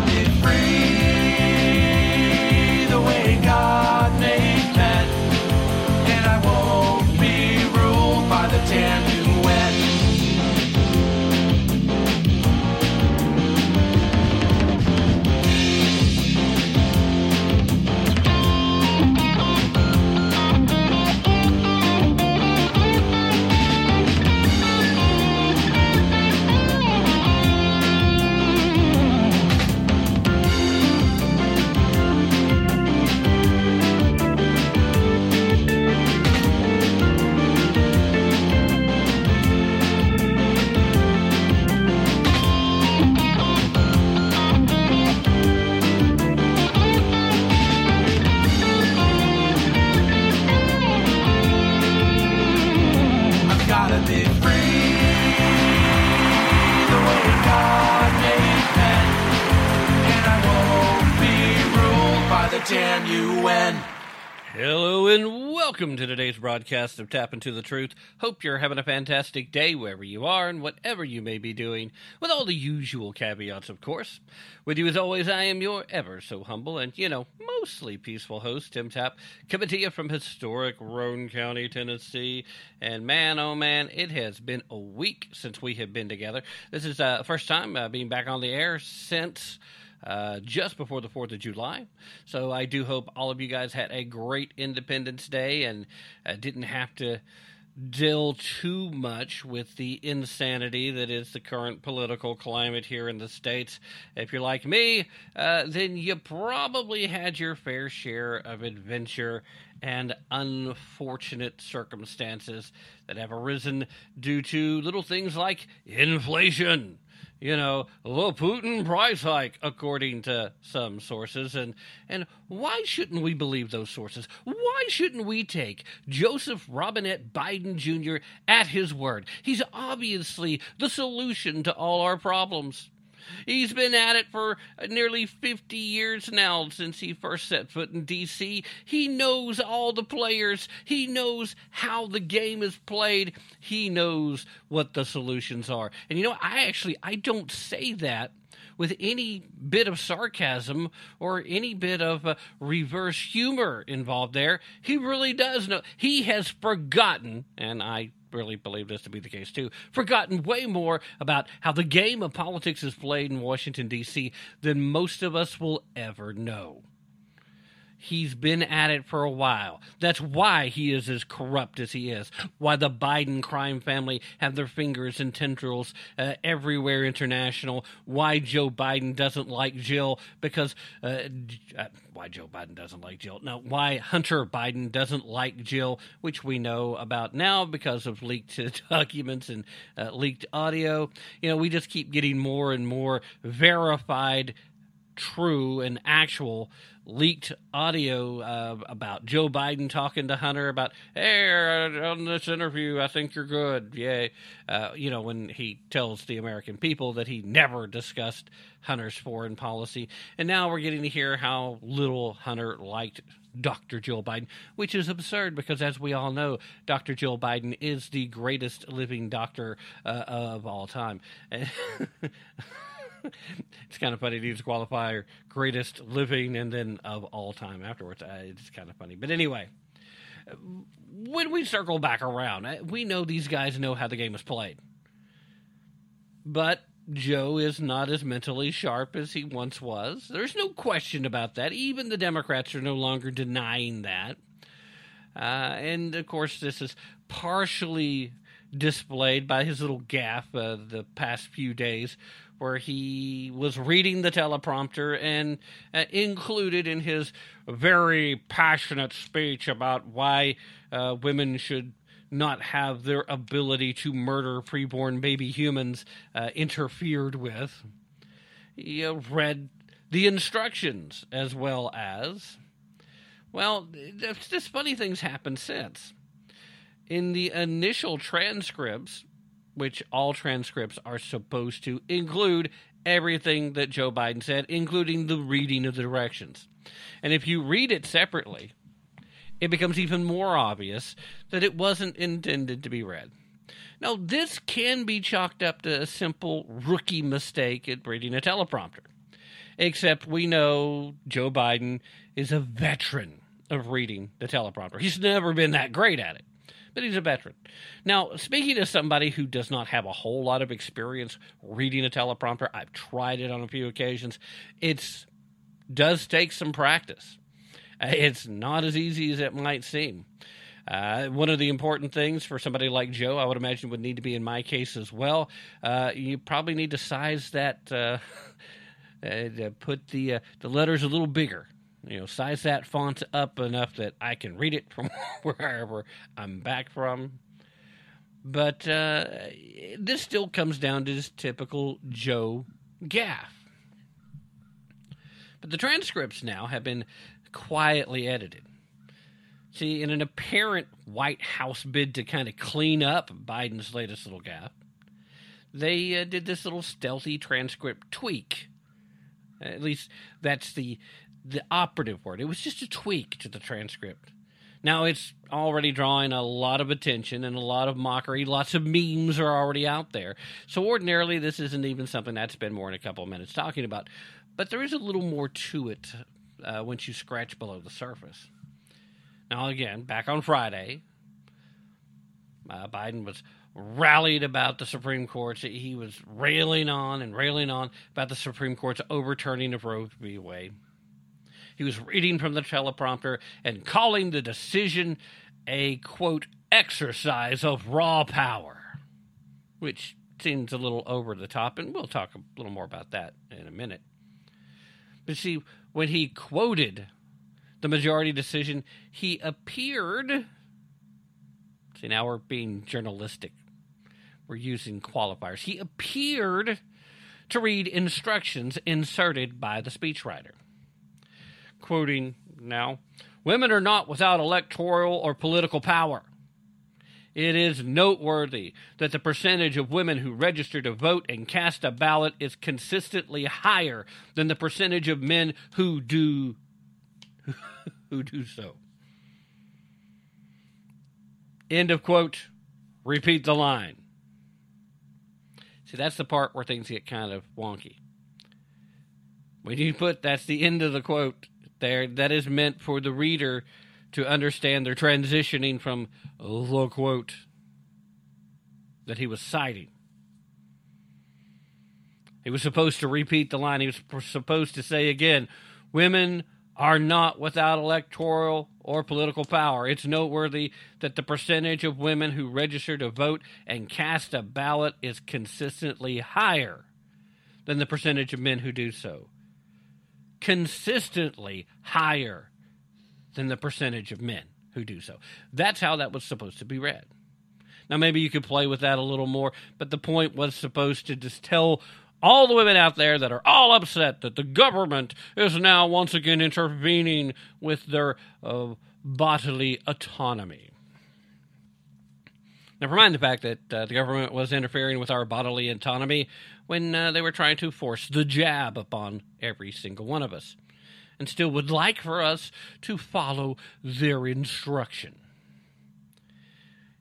I've the. Hello and welcome to today's broadcast of Tap Into the Truth. Hope you're having a fantastic day wherever you are and whatever you may be doing, with all the usual caveats, of course. With you as always, I am your ever so humble and, you know, mostly peaceful host, Tim Tap, coming to you from historic Roane County, Tennessee. And man, oh man, it has been a week since we have been together. This is uh, first time uh, being back on the air since uh, just before the 4th of July. So I do hope all of you guys had a great Independence Day and uh, didn't have to deal too much with the insanity that is the current political climate here in the States. If you're like me, uh, then you probably had your fair share of adventure and unfortunate circumstances that have arisen due to little things like inflation you know, the Putin price hike, according to some sources. And, and why shouldn't we believe those sources? Why shouldn't we take Joseph Robinette Biden Jr. at his word? He's obviously the solution to all our problems. He's been at it for nearly 50 years now since he first set foot in D.C. He knows all the players. He knows how the game is played. He knows what the solutions are. And you know, I actually I don't say that with any bit of sarcasm or any bit of uh, reverse humor involved there. He really does know. He has forgotten, and I really believe this to be the case too, forgotten way more about how the game of politics is played in Washington, D.C. than most of us will ever know. He's been at it for a while. That's why he is as corrupt as he is. Why the Biden crime family have their fingers and tendrils uh, everywhere international. Why Joe Biden doesn't like Jill because uh, uh, why Joe Biden doesn't like Jill. Now, why Hunter Biden doesn't like Jill, which we know about now because of leaked documents and uh, leaked audio. You know, we just keep getting more and more verified true and actual leaked audio uh, about Joe Biden talking to Hunter about, hey, on this interview, I think you're good. Yay. Uh, you know, when he tells the American people that he never discussed Hunter's foreign policy. And now we're getting to hear how little Hunter liked Dr. Jill Biden, which is absurd because, as we all know, Dr. Jill Biden is the greatest living doctor uh, of all time. it's kind of funny to use qualifier greatest living and then of all time afterwards. It's kind of funny. But anyway, when we circle back around, we know these guys know how the game is played. But Joe is not as mentally sharp as he once was. There's no question about that. Even the Democrats are no longer denying that. Uh, and of course, this is partially displayed by his little gaffe uh, the past few days, where he was reading the teleprompter and uh, included in his very passionate speech about why uh, women should not have their ability to murder preborn baby humans uh, interfered with. He uh, read the instructions as well as. Well, this funny things happened since. In the initial transcripts, which all transcripts are supposed to include everything that Joe Biden said, including the reading of the directions. And if you read it separately, it becomes even more obvious that it wasn't intended to be read. Now, this can be chalked up to a simple rookie mistake at reading a teleprompter. Except we know Joe Biden is a veteran of reading the teleprompter. He's never been that great at it, but he's a veteran. Now, speaking to somebody who does not have a whole lot of experience reading a teleprompter, I've tried it on a few occasions. It does take some practice. It's not as easy as it might seem. Uh, one of the important things for somebody like Joe, I would imagine, would need to be in my case as well. Uh, you probably need to size that, uh, uh put the uh, the letters a little bigger. You know, size that font up enough that I can read it from wherever I'm back from. But uh, this still comes down to this typical Joe gaff. But the transcripts now have been quietly edited. See, in an apparent White House bid to kind of clean up Biden's latest little gaffe, they uh, did this little stealthy transcript tweak. At least that's the the operative word. It was just a tweak to the transcript. Now it's already drawing a lot of attention and a lot of mockery. Lots of memes are already out there. So ordinarily, this isn't even something I'd spend more than a couple of minutes talking about. But there is a little more to it uh, once you scratch below the surface. Now, again, back on Friday, uh, Biden was rallied about the Supreme Court. He was railing on and railing on about the Supreme Court's overturning of Roe v. Wade. He was reading from the teleprompter and calling the decision a quote exercise of raw power, which seems a little over the top, and we'll talk a little more about that in a minute. But see, when he quoted the majority decision, he appeared. See, now we're being journalistic. We're using qualifiers. He appeared to read instructions inserted by the speechwriter. Quoting now, women are not without electoral or political power. It is noteworthy that the percentage of women who register to vote and cast a ballot is consistently higher than the percentage of men who do who do so. End of quote. Repeat the line. See, that's the part where things get kind of wonky. When you put that's the end of the quote there, that is meant for the reader to understand they're transitioning from the quote that he was citing. He was supposed to repeat the line. He was supposed to say again, women are not without electoral or political power. It's noteworthy that the percentage of women who register to vote and cast a ballot is consistently higher than the percentage of men who do so. Consistently higher than the percentage of men who do so. That's how that was supposed to be read. Now, maybe you could play with that a little more, but the point was supposed to just tell all the women out there that are all upset that the government is now once again intervening with their uh, bodily autonomy. Never mind the fact that uh, the government was interfering with our bodily autonomy when uh, they were trying to force the jab upon every single one of us and still would like for us to follow their instruction.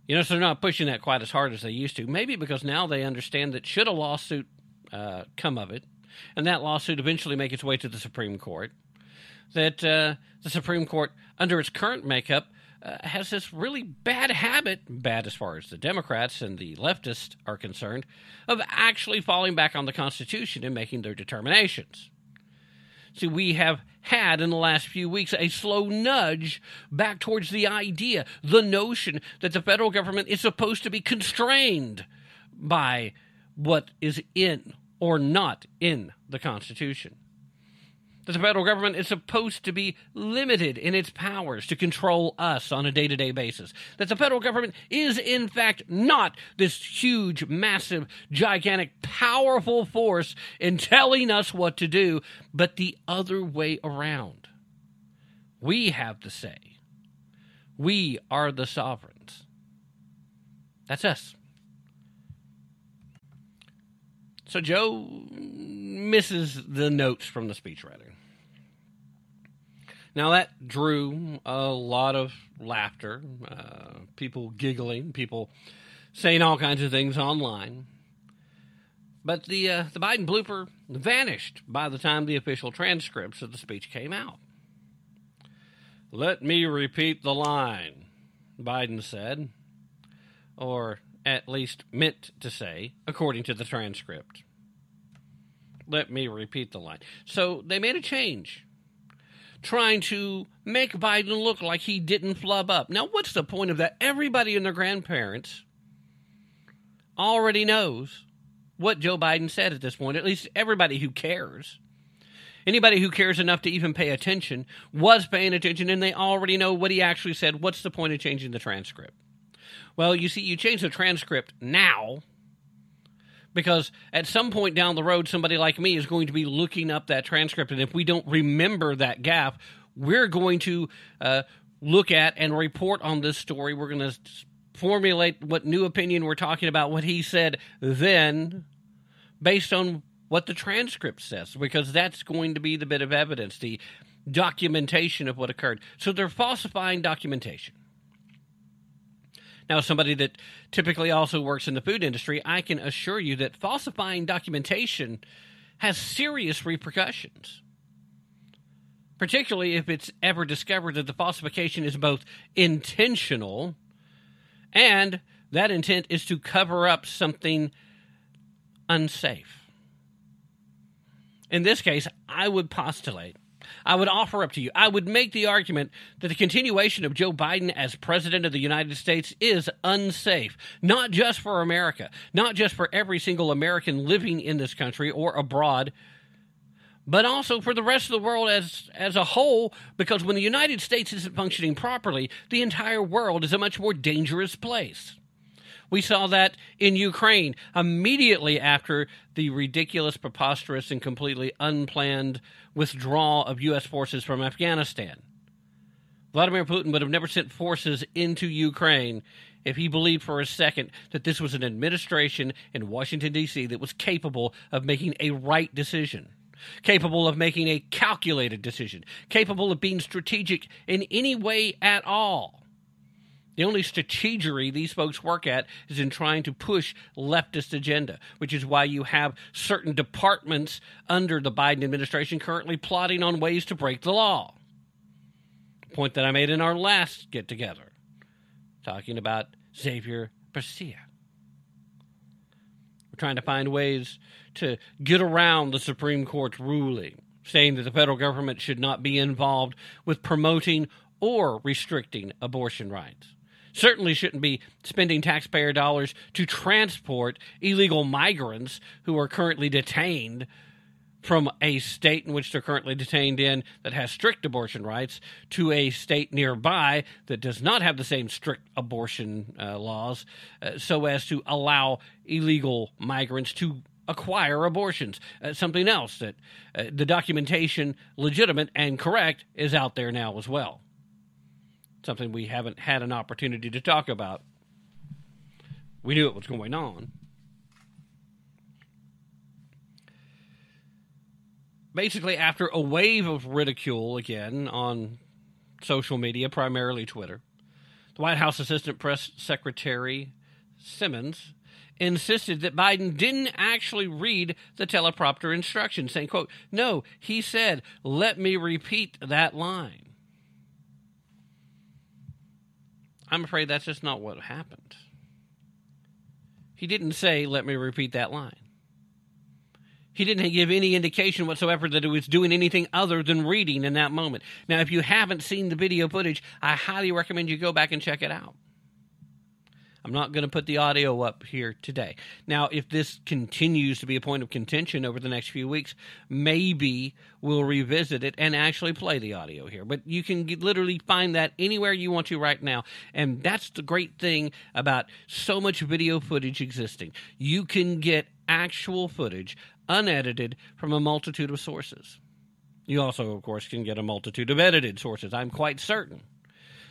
You know, so they're not pushing that quite as hard as they used to. Maybe because now they understand that should a lawsuit uh, come of it, and that lawsuit eventually make its way to the Supreme Court, that uh, the Supreme Court, under its current makeup, uh, has this really bad habit, bad as far as the Democrats and the leftists are concerned, of actually falling back on the Constitution and making their determinations. See, we have had in the last few weeks a slow nudge back towards the idea, the notion that the federal government is supposed to be constrained by what is in or not in the Constitution that the federal government is supposed to be limited in its powers to control us on a day to day basis. That the federal government is, in fact, not this huge, massive, gigantic, powerful force in telling us what to do, but the other way around. We have the say. We are the sovereigns. That's us. So Joe misses the notes from the speechwriter. Now that drew a lot of laughter, uh, people giggling, people saying all kinds of things online. But the uh, the Biden blooper vanished by the time the official transcripts of the speech came out. Let me repeat the line, Biden said, or at least meant to say, according to the transcript. Let me repeat the line. So they made a change trying to make Biden look like he didn't flub up. Now, what's the point of that? Everybody and their grandparents already knows what Joe Biden said at this point, at least everybody who cares. Anybody who cares enough to even pay attention was paying attention and they already know what he actually said. What's the point of changing the transcript? Well, you see, you change the transcript now because at some point down the road, somebody like me is going to be looking up that transcript. And if we don't remember that gap, we're going to uh, look at and report on this story. We're going to formulate what new opinion we're talking about, what he said then, based on what the transcript says, because that's going to be the bit of evidence, the documentation of what occurred. So they're falsifying documentation. Now, as somebody that typically also works in the food industry, I can assure you that falsifying documentation has serious repercussions. Particularly if it's ever discovered that the falsification is both intentional and that intent is to cover up something unsafe. In this case, I would postulate I would offer up to you, I would make the argument that the continuation of Joe Biden as president of the United States is unsafe, not just for America, not just for every single American living in this country or abroad, but also for the rest of the world as as a whole because when the United States isn't functioning properly, the entire world is a much more dangerous place. We saw that in Ukraine immediately after the ridiculous, preposterous, and completely unplanned withdrawal of U.S. forces from Afghanistan. Vladimir Putin would have never sent forces into Ukraine if he believed for a second that this was an administration in Washington, D.C. that was capable of making a right decision, capable of making a calculated decision, capable of being strategic in any way at all. The only strategery these folks work at is in trying to push leftist agenda, which is why you have certain departments under the Biden administration currently plotting on ways to break the law. Point that I made in our last get together, talking about Xavier Becerra. We're trying to find ways to get around the Supreme Court's ruling, saying that the federal government should not be involved with promoting or restricting abortion rights certainly shouldn't be spending taxpayer dollars to transport illegal migrants who are currently detained from a state in which they're currently detained in that has strict abortion rights to a state nearby that does not have the same strict abortion uh, laws, uh, so as to allow illegal migrants to acquire abortions. Uh, something else that uh, the documentation, legitimate and correct, is out there now as well something we haven't had an opportunity to talk about. We knew it was going on. Basically, after a wave of ridicule again on social media, primarily Twitter, the White House Assistant Press Secretary Simons insisted that Biden didn't actually read the teleprompter instructions, saying, quote, no, he said, let me repeat that line. I'm afraid that's just not what happened. He didn't say, let me repeat that line. He didn't give any indication whatsoever that he was doing anything other than reading in that moment. Now, if you haven't seen the video footage, I highly recommend you go back and check it out. I'm not going to put the audio up here today. Now, if this continues to be a point of contention over the next few weeks, maybe we'll revisit it and actually play the audio here. But you can get, literally find that anywhere you want to right now. And that's the great thing about so much video footage existing. You can get actual footage, unedited, from a multitude of sources. You also, of course, can get a multitude of edited sources. I'm quite certain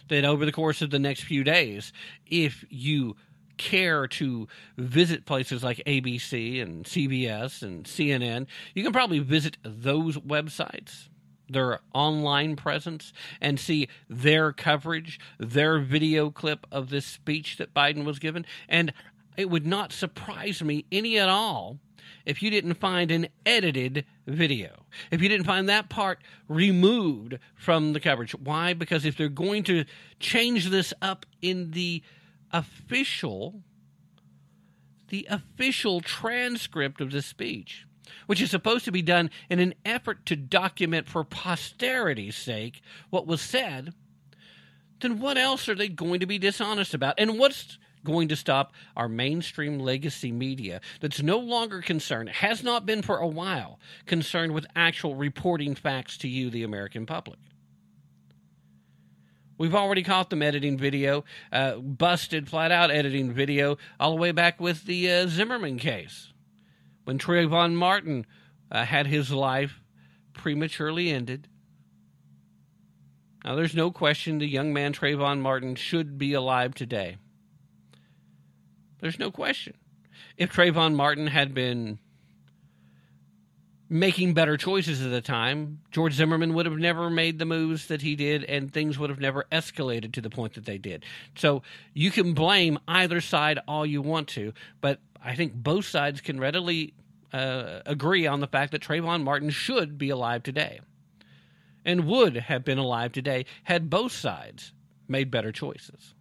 that over the course of the next few days, if you care to visit places like ABC and CBS and CNN, you can probably visit those websites, their online presence, and see their coverage, their video clip of this speech that Biden was given. And it would not surprise me any at all if you didn't find an edited video, if you didn't find that part removed from the coverage. Why? Because if they're going to change this up in the official the official transcript of the speech, which is supposed to be done in an effort to document for posterity's sake what was said, then what else are they going to be dishonest about? And what's going to stop our mainstream legacy media that's no longer concerned, has not been for a while, concerned with actual reporting facts to you, the American public. We've already caught them editing video, uh, busted flat out editing video, all the way back with the uh, Zimmerman case. When Trayvon Martin uh, had his life prematurely ended. Now, there's no question the young man Trayvon Martin should be alive today. There's no question. If Trayvon Martin had been making better choices at the time, George Zimmerman would have never made the moves that he did, and things would have never escalated to the point that they did. So you can blame either side all you want to, but I think both sides can readily uh, agree on the fact that Trayvon Martin should be alive today and would have been alive today had both sides made better choices.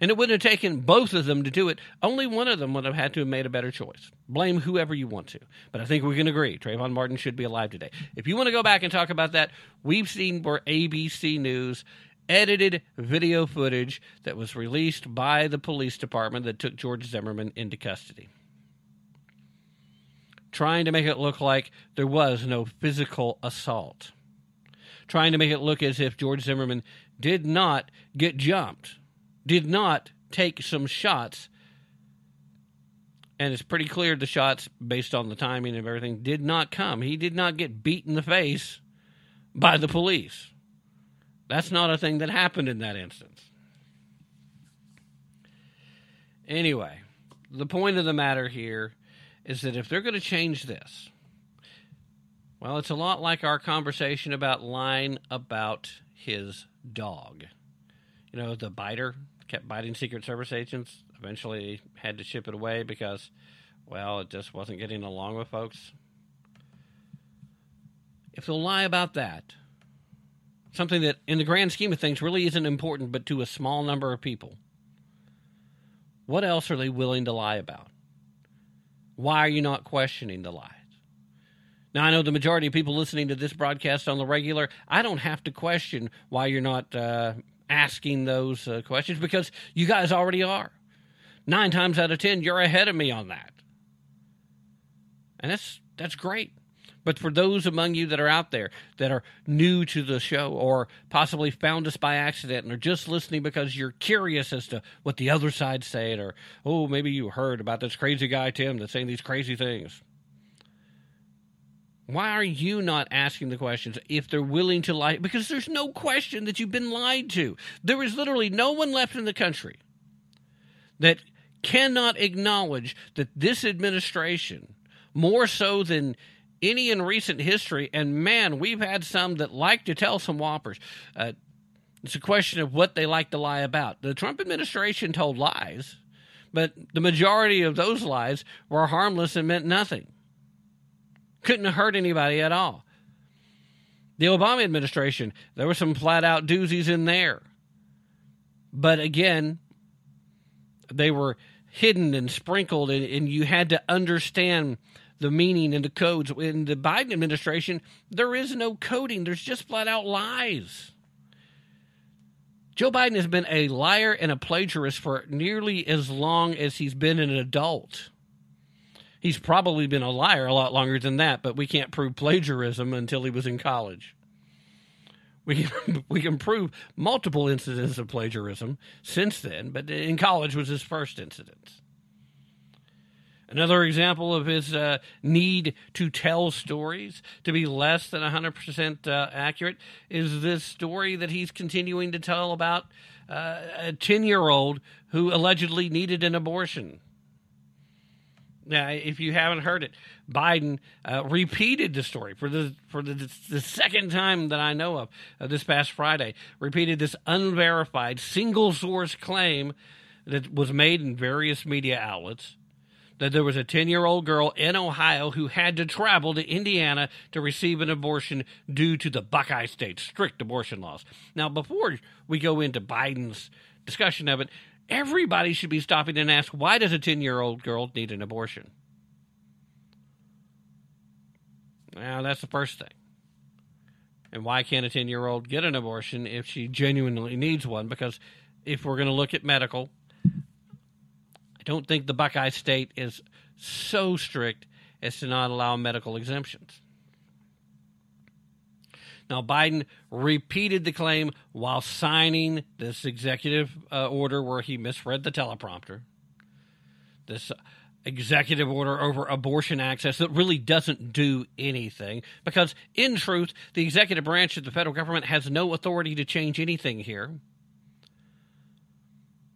And it wouldn't have taken both of them to do it. Only one of them would have had to have made a better choice. Blame whoever you want to. But I think we can agree Trayvon Martin should be alive today. If you want to go back and talk about that, we've seen where ABC News edited video footage that was released by the police department that took George Zimmerman into custody. Trying to make it look like there was no physical assault. Trying to make it look as if George Zimmerman did not get jumped did not take some shots. And it's pretty clear the shots, based on the timing of everything, did not come. He did not get beat in the face by the police. That's not a thing that happened in that instance. Anyway, the point of the matter here is that if they're going to change this, well, it's a lot like our conversation about lying about his dog. You know, the biter kept biting Secret Service agents. Eventually had to ship it away because, well, it just wasn't getting along with folks. If they'll lie about that, something that in the grand scheme of things really isn't important but to a small number of people, what else are they willing to lie about? Why are you not questioning the lies? Now, I know the majority of people listening to this broadcast on the regular, I don't have to question why you're not uh, asking those uh, questions because you guys already are. Nine times out of ten, you're ahead of me on that. And that's that's great. But for those among you that are out there that are new to the show or possibly found us by accident and are just listening because you're curious as to what the other side said, or oh, maybe you heard about this crazy guy Tim that's saying these crazy things. Why are you not asking the questions if they're willing to lie? Because there's no question that you've been lied to. There is literally no one left in the country that cannot acknowledge that this administration, more so than any in recent history, and man, we've had some that like to tell some whoppers. Uh, it's a question of what they like to lie about. The Trump administration told lies But the majority of those lies were harmless and meant nothing. Couldn't have hurt anybody at all. The Obama administration, there were some flat out doozies in there. But again, they were hidden and sprinkled, and, and you had to understand the meaning and the codes. In the Biden administration, there is no coding, there's just flat out lies. Joe Biden has been a liar and a plagiarist for nearly as long as he's been an adult. He's probably been a liar a lot longer than that, but we can't prove plagiarism until he was in college. We can, we can prove multiple incidents of plagiarism since then, but in college was his first incident. Another example of his uh, need to tell stories to be less than 100% uh, accurate is this story that he's continuing to tell about uh, a 10 year old who allegedly needed an abortion. Now, if you haven't heard it, Biden uh, repeated the story for the for the, the second time that I know of uh, this past Friday. Repeated this unverified single source claim that was made in various media outlets that there was a 10 year old girl in Ohio who had to travel to Indiana to receive an abortion due to the Buckeye State's strict abortion laws. Now, before we go into Biden's discussion of it, everybody should be stopping and ask why does a 10 year old girl need an abortion? Now, that's the first thing. And why can't a 10 year old get an abortion if she genuinely needs one? Because if we're going to look at medical, I don't think the Buckeye State is so strict as to not allow medical exemptions. Now, Biden repeated the claim while signing this executive uh, order where he misread the teleprompter. This executive order over abortion access that really doesn't do anything because, in truth, the executive branch of the federal government has no authority to change anything here.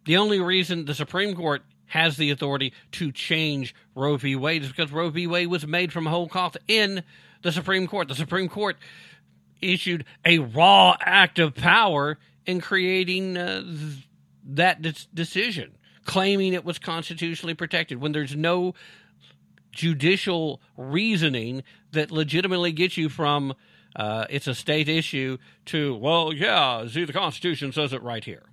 The only reason the Supreme Court has the authority to change Roe v. Wade is because Roe v. Wade was made from whole cloth in the Supreme Court. The Supreme Court issued a raw act of power in creating uh, that decision, claiming it was constitutionally protected when there's no judicial reasoning that legitimately gets you from uh, it's a state issue to, well, yeah, see, the Constitution says it right here.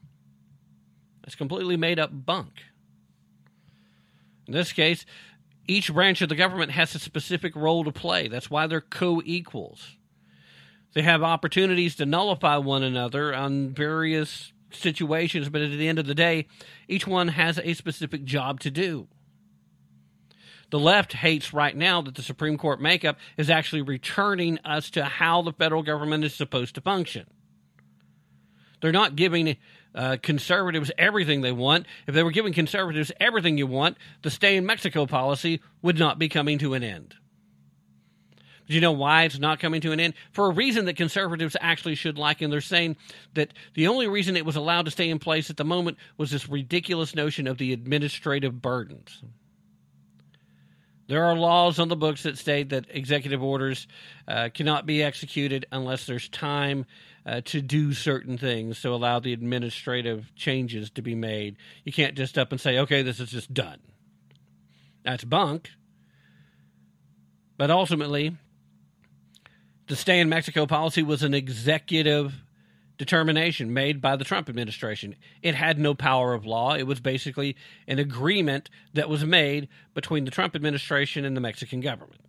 It's completely made up bunk. In this case, each branch of the government has a specific role to play. That's why they're co equals. They have opportunities to nullify one another on various situations, but at the end of the day, each one has a specific job to do. The left hates right now that the Supreme Court makeup is actually returning us to how the federal government is supposed to function. They're not giving uh, conservatives everything they want. If they were giving conservatives everything you want, the stay in Mexico policy would not be coming to an end. Do you know why it's not coming to an end? For a reason that conservatives actually should like, and they're saying that the only reason it was allowed to stay in place at the moment was this ridiculous notion of the administrative burdens. There are laws on the books that state that executive orders uh, cannot be executed unless there's time uh, to do certain things to allow the administrative changes to be made. You can't just up and say, okay, this is just done. That's bunk. But ultimately, the stay in Mexico policy was an executive determination made by the Trump administration. It had no power of law. It was basically an agreement that was made between the Trump administration and the Mexican government.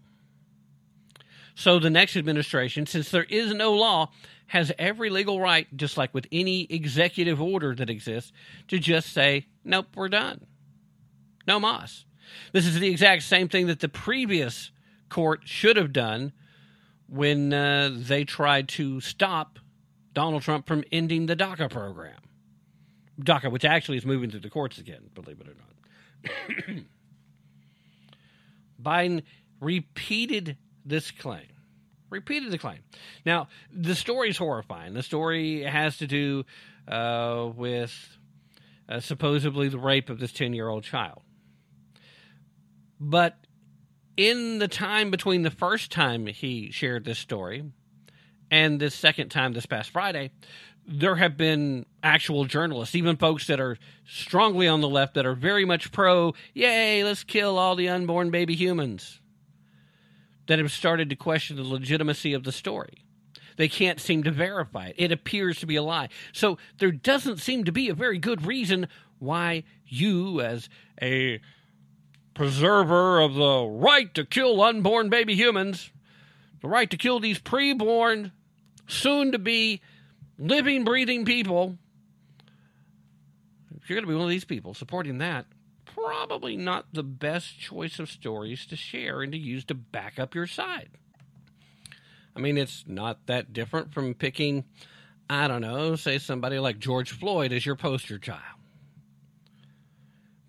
So the next administration, since there is no law, has every legal right, just like with any executive order that exists, to just say, nope, we're done. No mas. This is the exact same thing that the previous court should have done when uh, they tried to stop Donald Trump from ending the DACA program. DACA, which actually is moving through the courts again, believe it or not. Biden repeated this claim repeated the claim. Now, the story is horrifying. The story has to do uh, with uh, supposedly the rape of this 10 year old child. But in the time between the first time he shared this story and the second time this past Friday, there have been actual journalists, even folks that are strongly on the left that are very much pro, yay, let's kill all the unborn baby humans, that have started to question the legitimacy of the story. They can't seem to verify it. It appears to be a lie. So there doesn't seem to be a very good reason why you, as a preserver of the right to kill unborn baby humans, the right to kill these preborn, soon to be living, breathing people, if you're going to be one of these people supporting that, probably not the best choice of stories to share and to use to back up your side. I mean, it's not that different from picking, I don't know, say somebody like George Floyd as your poster child.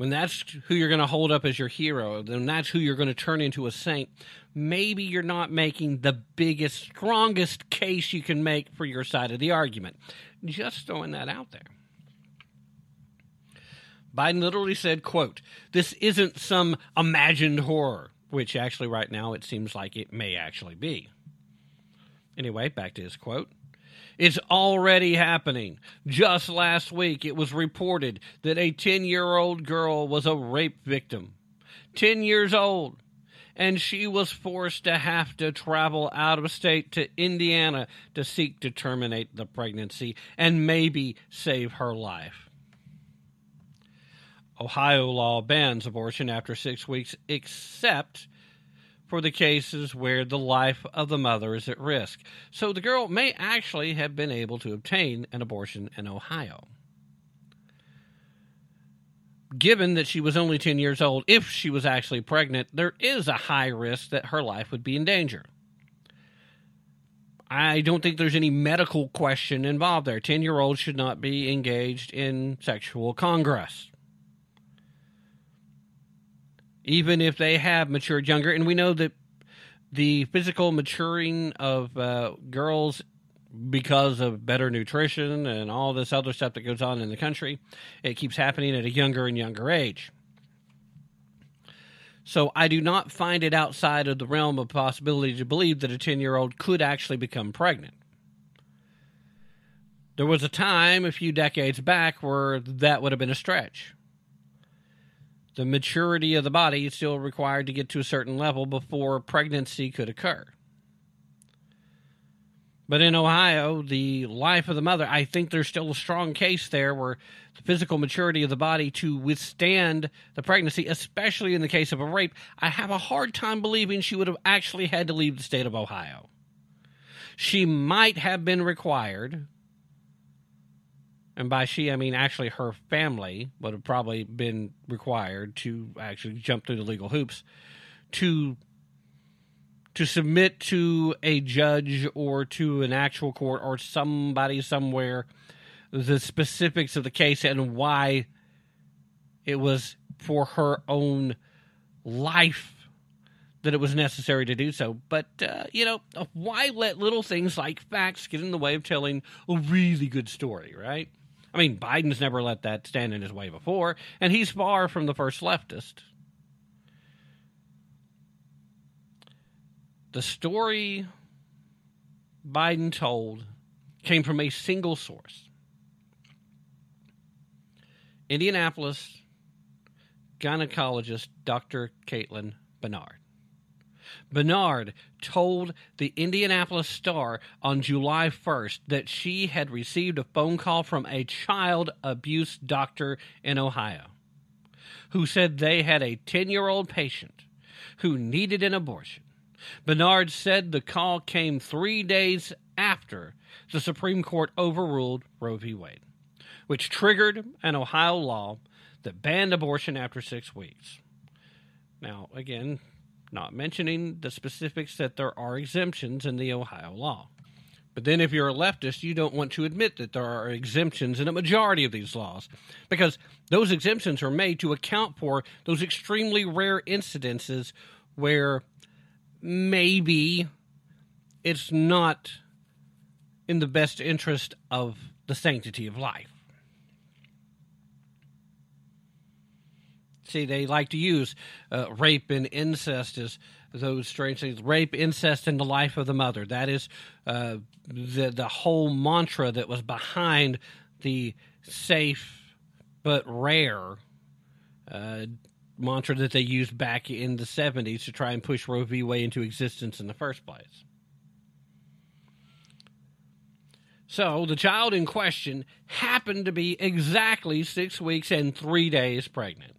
When that's who you're going to hold up as your hero, then that's who you're going to turn into a saint. Maybe you're not making the biggest, strongest case you can make for your side of the argument. Just throwing that out there. Biden literally said, quote, this isn't some imagined horror, which actually right now it seems like it may actually be. Anyway, back to his quote. It's already happening. Just last week, it was reported that a 10 year old girl was a rape victim. 10 years old. And she was forced to have to travel out of state to Indiana to seek to terminate the pregnancy and maybe save her life. Ohio law bans abortion after six weeks, except for the cases where the life of the mother is at risk. So the girl may actually have been able to obtain an abortion in Ohio. Given that she was only 10 years old, if she was actually pregnant, there is a high risk that her life would be in danger. I don't think there's any medical question involved there. 10 year olds should not be engaged in sexual congress even if they have matured younger. And we know that the physical maturing of uh, girls because of better nutrition and all this other stuff that goes on in the country, it keeps happening at a younger and younger age. So I do not find it outside of the realm of possibility to believe that a 10 year old could actually become pregnant. There was a time a few decades back where that would have been a stretch the maturity of the body is still required to get to a certain level before pregnancy could occur. But in Ohio, the life of the mother, I think there's still a strong case there where the physical maturity of the body to withstand the pregnancy, especially in the case of a rape, I have a hard time believing she would have actually had to leave the state of Ohio. She might have been required and by she I mean actually her family would have probably been required to actually jump through the legal hoops to to submit to a judge or to an actual court or somebody somewhere the specifics of the case and why it was for her own life that it was necessary to do so. But, uh, you know, why let little things like facts get in the way of telling a really good story, right? I mean, Biden's never let that stand in his way before, and he's far from the first leftist. The story Biden told came from a single source Indianapolis gynecologist Dr. Caitlin Bernard. Bernard told the Indianapolis Star on July 1st that she had received a phone call from a child abuse doctor in Ohio who said they had a 10 year old patient who needed an abortion. Bernard said the call came three days after the Supreme Court overruled Roe v. Wade, which triggered an Ohio law that banned abortion after six weeks. Now, again, not mentioning the specifics that there are exemptions in the Ohio law. But then, if you're a leftist, you don't want to admit that there are exemptions in a majority of these laws because those exemptions are made to account for those extremely rare incidences where maybe it's not in the best interest of the sanctity of life. See, they like to use uh, rape and incest as those strange things. Rape, incest, and the life of the mother. That is uh, the the whole mantra that was behind the safe but rare uh, mantra that they used back in the 70s to try and push Roe v. Wade into existence in the first place. So the child in question happened to be exactly six weeks and three days pregnant,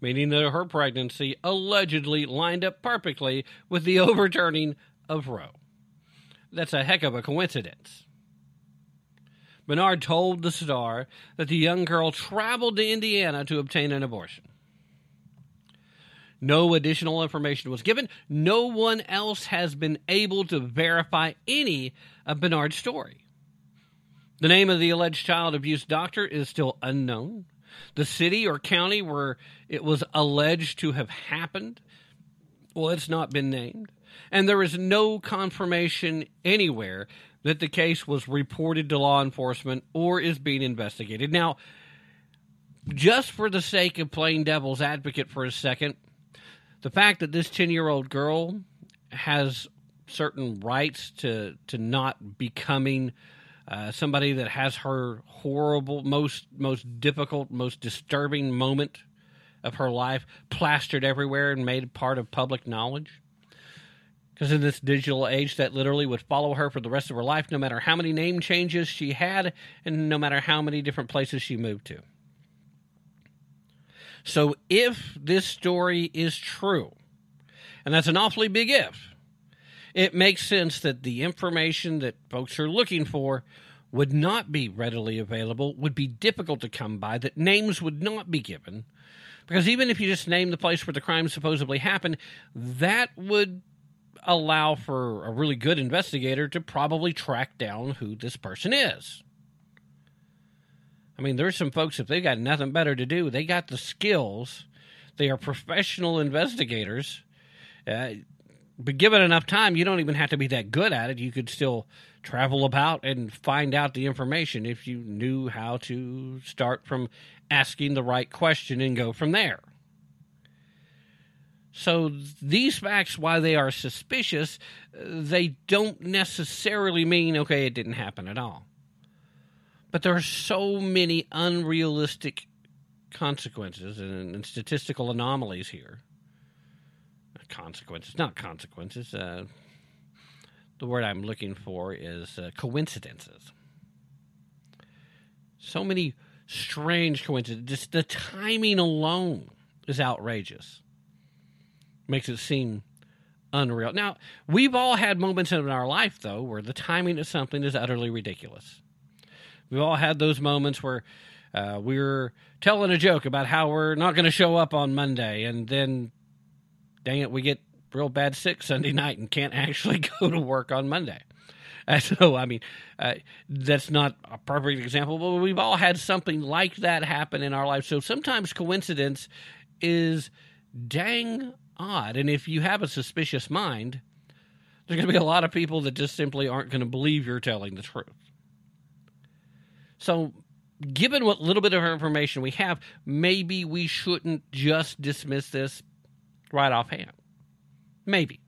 meaning that her pregnancy allegedly lined up perfectly with the overturning of Roe. That's a heck of a coincidence. Bernard told the Star that the young girl traveled to Indiana to obtain an abortion. No additional information was given. No one else has been able to verify any of Bernard's story. The name of the alleged child abuse doctor is still unknown. The city or county where it was alleged to have happened, well, it's not been named. And there is no confirmation anywhere that the case was reported to law enforcement or is being investigated. Now, just for the sake of playing devil's advocate for a second, the fact that this 10 year old girl has certain rights to, to not becoming uh, somebody that has her horrible, most most difficult, most disturbing moment of her life plastered everywhere and made part of public knowledge. Because in this digital age, that literally would follow her for the rest of her life, no matter how many name changes she had and no matter how many different places she moved to. So, if this story is true, and that's an awfully big if, it makes sense that the information that folks are looking for would not be readily available, would be difficult to come by, that names would not be given. Because even if you just name the place where the crime supposedly happened, that would allow for a really good investigator to probably track down who this person is. I mean, there's some folks, if they've got nothing better to do, they got the skills, they are professional investigators. Uh, but given enough time, you don't even have to be that good at it. You could still travel about and find out the information if you knew how to start from asking the right question and go from there. So these facts, why they are suspicious, they don't necessarily mean, okay, it didn't happen at all. But there are so many unrealistic consequences and, and statistical anomalies here consequences, not consequences. Uh, the word I'm looking for is uh, coincidences. So many strange coincidences. Just the timing alone is outrageous. Makes it seem unreal. Now, we've all had moments in our life, though, where the timing of something is utterly ridiculous. We've all had those moments where uh, we're telling a joke about how we're not going to show up on Monday, and then dang it, we get real bad sick Sunday night and can't actually go to work on Monday. Uh, so, I mean, uh, that's not a perfect example, but we've all had something like that happen in our life. So sometimes coincidence is dang odd. And if you have a suspicious mind, there's going to be a lot of people that just simply aren't going to believe you're telling the truth. So, given what little bit of information we have, maybe we shouldn't just dismiss this right offhand. Maybe.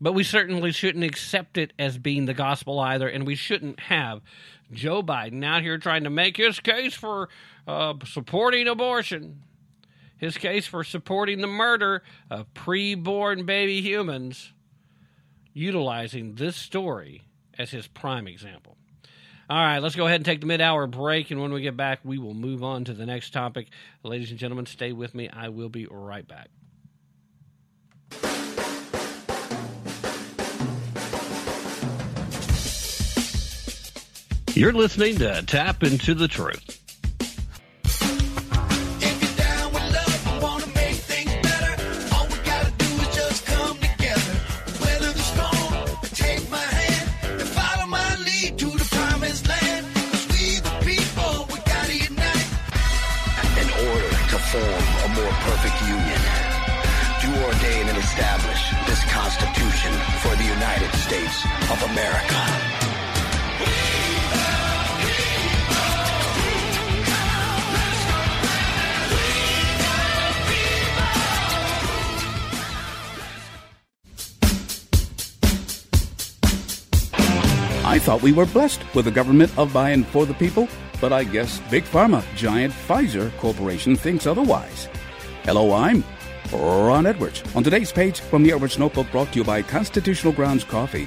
But we certainly shouldn't accept it as being the gospel either, and we shouldn't have Joe Biden out here trying to make his case for uh, supporting abortion, his case for supporting the murder of preborn baby humans, utilizing this story as his prime example. All right, let's go ahead and take the mid hour break. And when we get back, we will move on to the next topic. Ladies and gentlemen, stay with me. I will be right back. You're listening to Tap Into the Truth. Thought we were blessed with a government of by and for the people, but I guess Big Pharma giant Pfizer Corporation thinks otherwise. Hello, I'm Ron Edwards. On today's page from the Edwards Notebook brought to you by Constitutional Grounds Coffee.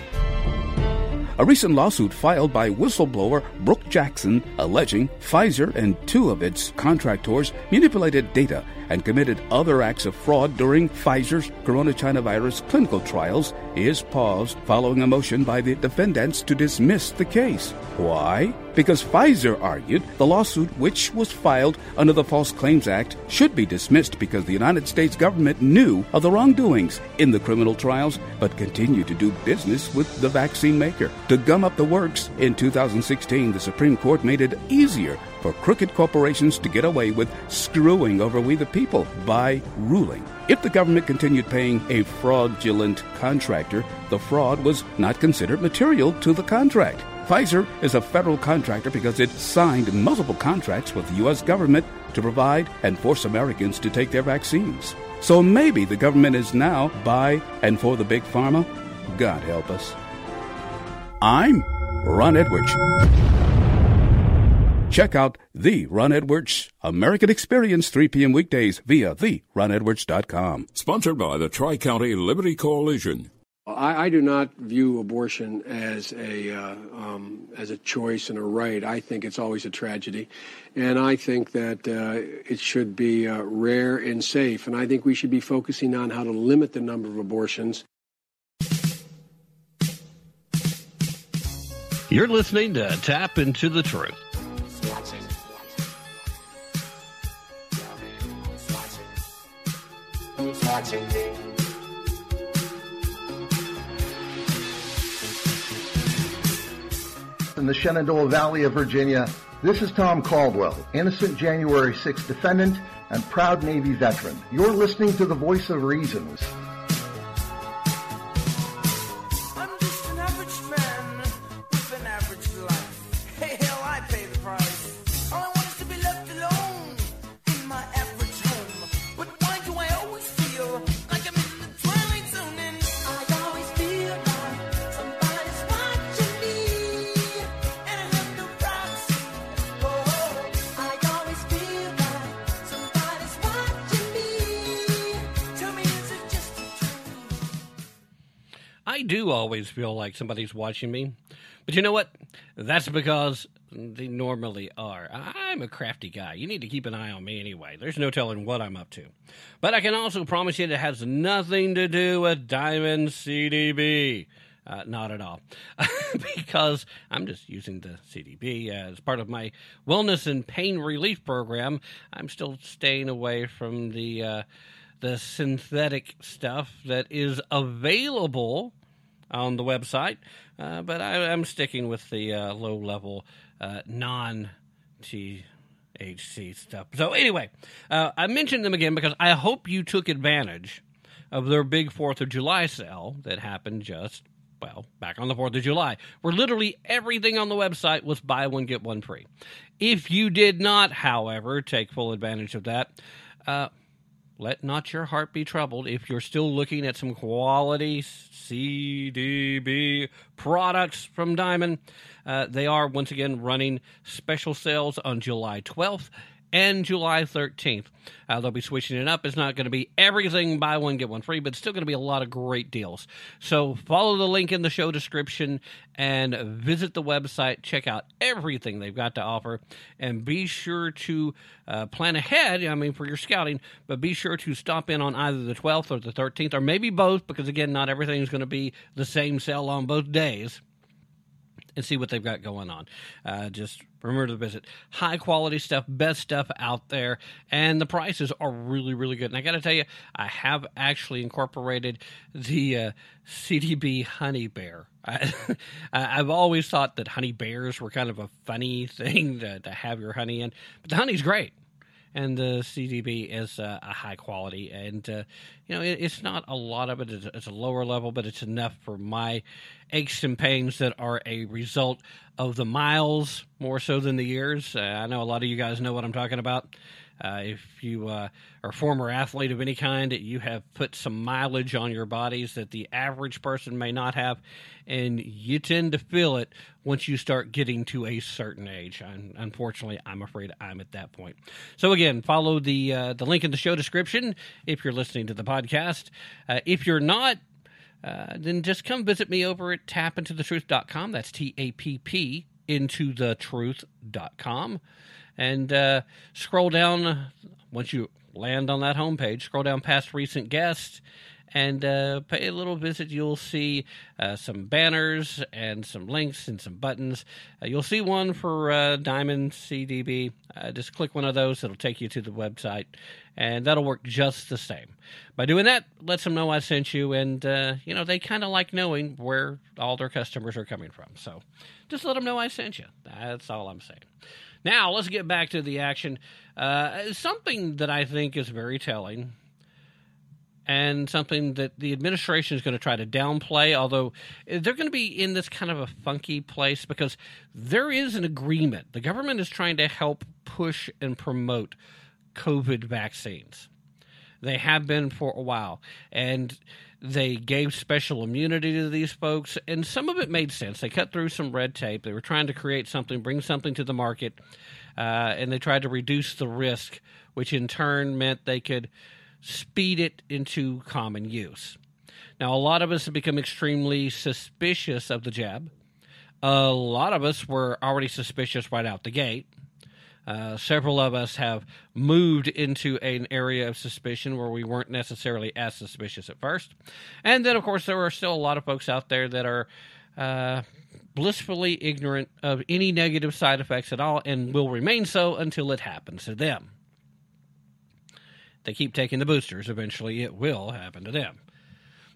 A recent lawsuit filed by whistleblower Brooke Jackson alleging Pfizer and two of its contractors manipulated data and committed other acts of fraud during Pfizer's Corona China virus clinical trials is paused following a motion by the defendants to dismiss the case. Why? Because Pfizer argued the lawsuit, which was filed under the False Claims Act, should be dismissed because the United States government knew of the wrongdoings in the criminal trials but continued to do business with the vaccine maker. To gum up the works, in 2016, the Supreme Court made it easier for crooked corporations to get away with screwing over we the people by ruling. If the government continued paying a fraudulent contractor, the fraud was not considered material to the contract. Pfizer is a federal contractor because it signed multiple contracts with the U.S. government to provide and force Americans to take their vaccines. So maybe the government is now by and for the big pharma? God help us. I'm Ron Edwards. Check out the Ron Edwards American Experience 3 p.m. weekdays via theronedwards.com. Sponsored by the Tri County Liberty Coalition. I, I, do not view abortion as a uh, um, as a choice and a right. I think it's always a tragedy, and I think that uh, it should be uh, rare and safe. And I think we should be focusing on how to limit the number of abortions. You're listening to Tap into the Truth. In the Shenandoah Valley of Virginia, this is Tom Caldwell, innocent January 6th defendant and proud Navy veteran. You're listening to the voice of reasons. Always feel like somebody's watching me. But you know what? That's because they normally are. I'm a crafty guy. You need to keep an eye on me anyway. There's no telling what I'm up to. But I can also promise you it has nothing to do with Diamond CBD. Uh, not at all. because I'm just using the CBD as part of my wellness and pain relief program. I'm still staying away from the. Uh, the synthetic stuff that is available on the website, uh, but I, am sticking with the uh, low level uh, non THC stuff. So, anyway, uh, I mentioned them again because I hope you took advantage of their big 4th of July sale that happened just, well, back on the 4th of July, where literally everything on the website was buy one, get one free. If you did not, however, take full advantage of that, uh, let not your heart be troubled if you're still looking at some quality CBD products from Diamond. Uh, they are once again running special sales on July 12th and July 13th. Uh, they'll be switching it up. It's not going to be everything buy one, get one free, but it's still going to be a lot of great deals. So follow the link in the show description and visit the website. Check out everything they've got to offer and be sure to uh, plan ahead, I mean, for your scouting, but be sure to stop in on either the 12th or the 13th, or maybe both, because again, not everything is going to be the same sale on both days and see what they've got going on. Uh, just remember to visit high quality stuff, best stuff out there, and the prices are really, really good. And I got to tell you, I have actually incorporated the uh, CBD Honey Bear. I, have always thought that honey bears were kind of a funny thing to, to have your honey in, but the honey's great and the CBD is uh, a high quality. And uh, you know, it, it's not a lot of it; it's, it's, a lower level, but it's enough for my aches and pains that are a result of the miles more so than the years. Uh, I know a lot of you guys know what I'm talking about. Uh, if you uh, are a former athlete of any kind, you have put some mileage on your bodies that the average person may not have, and you tend to feel it once you start getting to a certain age. And unfortunately, I'm afraid I'm at that point. So again, follow the uh, the link in the show description if you're listening to the podcast. Uh, if you're not, uh, then just come visit me over at tappintothetruth.com. That's T A P P into the truth.com and uh, scroll down once you land on that homepage scroll down past recent guests and uh, pay a little visit. You'll see uh, some banners and some links and some buttons. Uh, you'll see one for uh, diamond CBD uh, just click one of those. It'll take you to the website and that'll work just the same. By doing that lets them know i sent you and you know they kind of like knowing where all their customers are coming from. So just let them know i sent you. That's all i'm saying now, let's get back to the action. Uh, something that I think is very telling, and something that the administration is going to try to downplay, although they're going to be in this kind of a funky place because there is an agreement. The government is trying to help push and promote COVID vaccines. They have been for a while. And they gave special immunity to these folks, and some of it made sense. They cut through some red tape. They were trying to create something, bring something to the market, uh, and they tried to reduce the risk, which in turn meant they could speed it into common use. Now, a lot of us have become extremely suspicious of the jab. A lot of us were already suspicious right out the gate. Uh, several of us have moved into an area of suspicion where we weren't necessarily as suspicious at first. And then, of course, there are still a lot of folks out there that are uh, blissfully ignorant of any negative side effects at all and will remain so until it happens to them. They keep taking the boosters, eventually it will happen to them.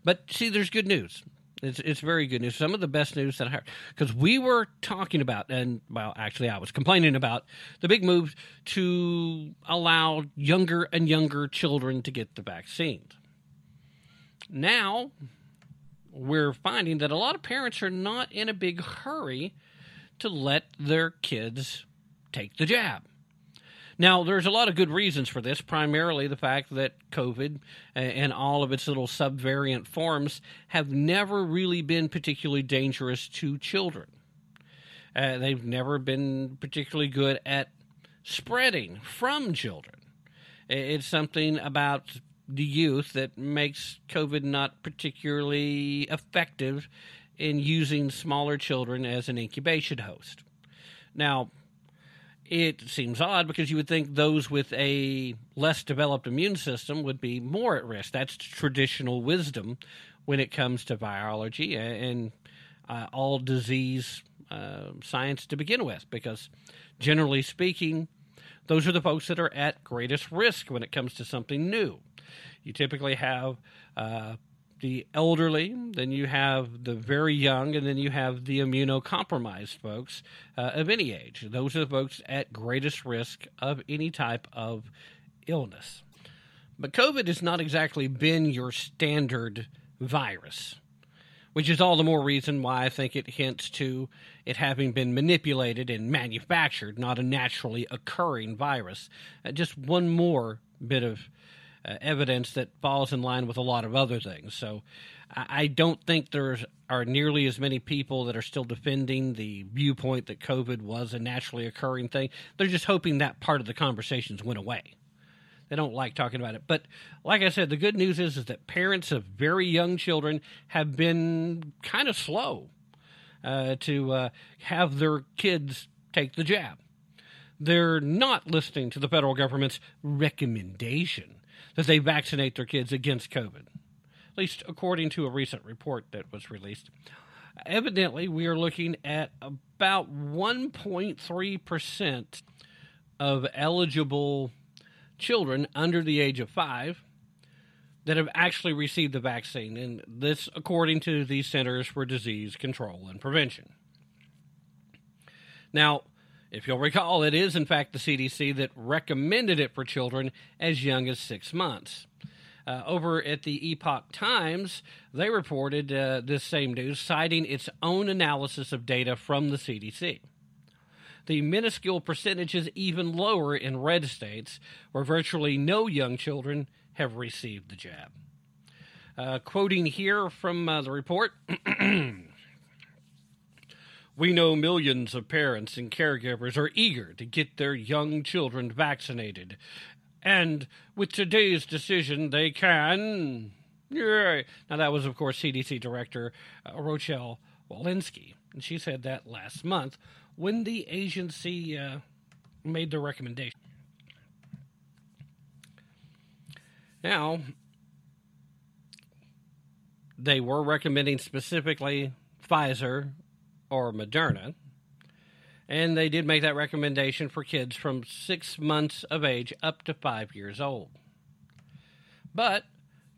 But see, there's good news. It's it's very good news. Some of the best news that I heard because we were talking about, and well, actually, I was complaining about the big move to allow younger and younger children to get the vaccine. Now, we're finding that a lot of parents are not in a big hurry to let their kids take the jab. Now, there's a lot of good reasons for this, primarily the fact that COVID and all of its little subvariant forms have never really been particularly dangerous to children. Uh, they've never been particularly good at spreading from children. It's something about the youth that makes COVID not particularly effective in using smaller children as an incubation host. Now, it seems odd because you would think those with a less developed immune system would be more at risk. That's traditional wisdom when it comes to virology and uh, all disease uh, science to begin with, because generally speaking, those are the folks that are at greatest risk when it comes to something new. You typically have uh, the elderly, then you have the very young, and then you have the immunocompromised folks uh, of any age. Those are the folks at greatest risk of any type of illness. But COVID has not exactly been your standard virus, which is all the more reason why I think it hints to it having been manipulated and manufactured, not a naturally occurring virus. Uh, just one more bit of uh, evidence that falls in line with a lot of other things. So I, I don't think there are nearly as many people that are still defending the viewpoint that COVID was a naturally occurring thing. They're just hoping that part of the conversations went away. They don't like talking about it. But like I said, the good news is, is that parents of very young children have been kind of slow uh, to uh, have their kids take the jab. They're not listening to the federal government's recommendation that they vaccinate their kids against COVID, at least according to a recent report that was released. Evidently, we are looking at about 1.3% of eligible children under the age of five that have actually received the vaccine, and this according to the Centers for Disease Control and Prevention. Now, if you'll recall, it is in fact the CDC that recommended it for children as young as six months. Uh, over at the Epoch Times, they reported uh, this same news, citing its own analysis of data from the CDC. the minuscule percentage is even lower in red states, where virtually no young children have received the jab. Uh, quoting here from uh, the report. We know millions of parents and caregivers are eager to get their young children vaccinated. And with today's decision, they can. Now, that was, of course, CDC Director uh, Rochelle Walensky. And she said that last month when the agency uh, made the recommendation. Now, they were recommending specifically Pfizer or Moderna. And they did make that recommendation for kids from six months of age up to five years old. But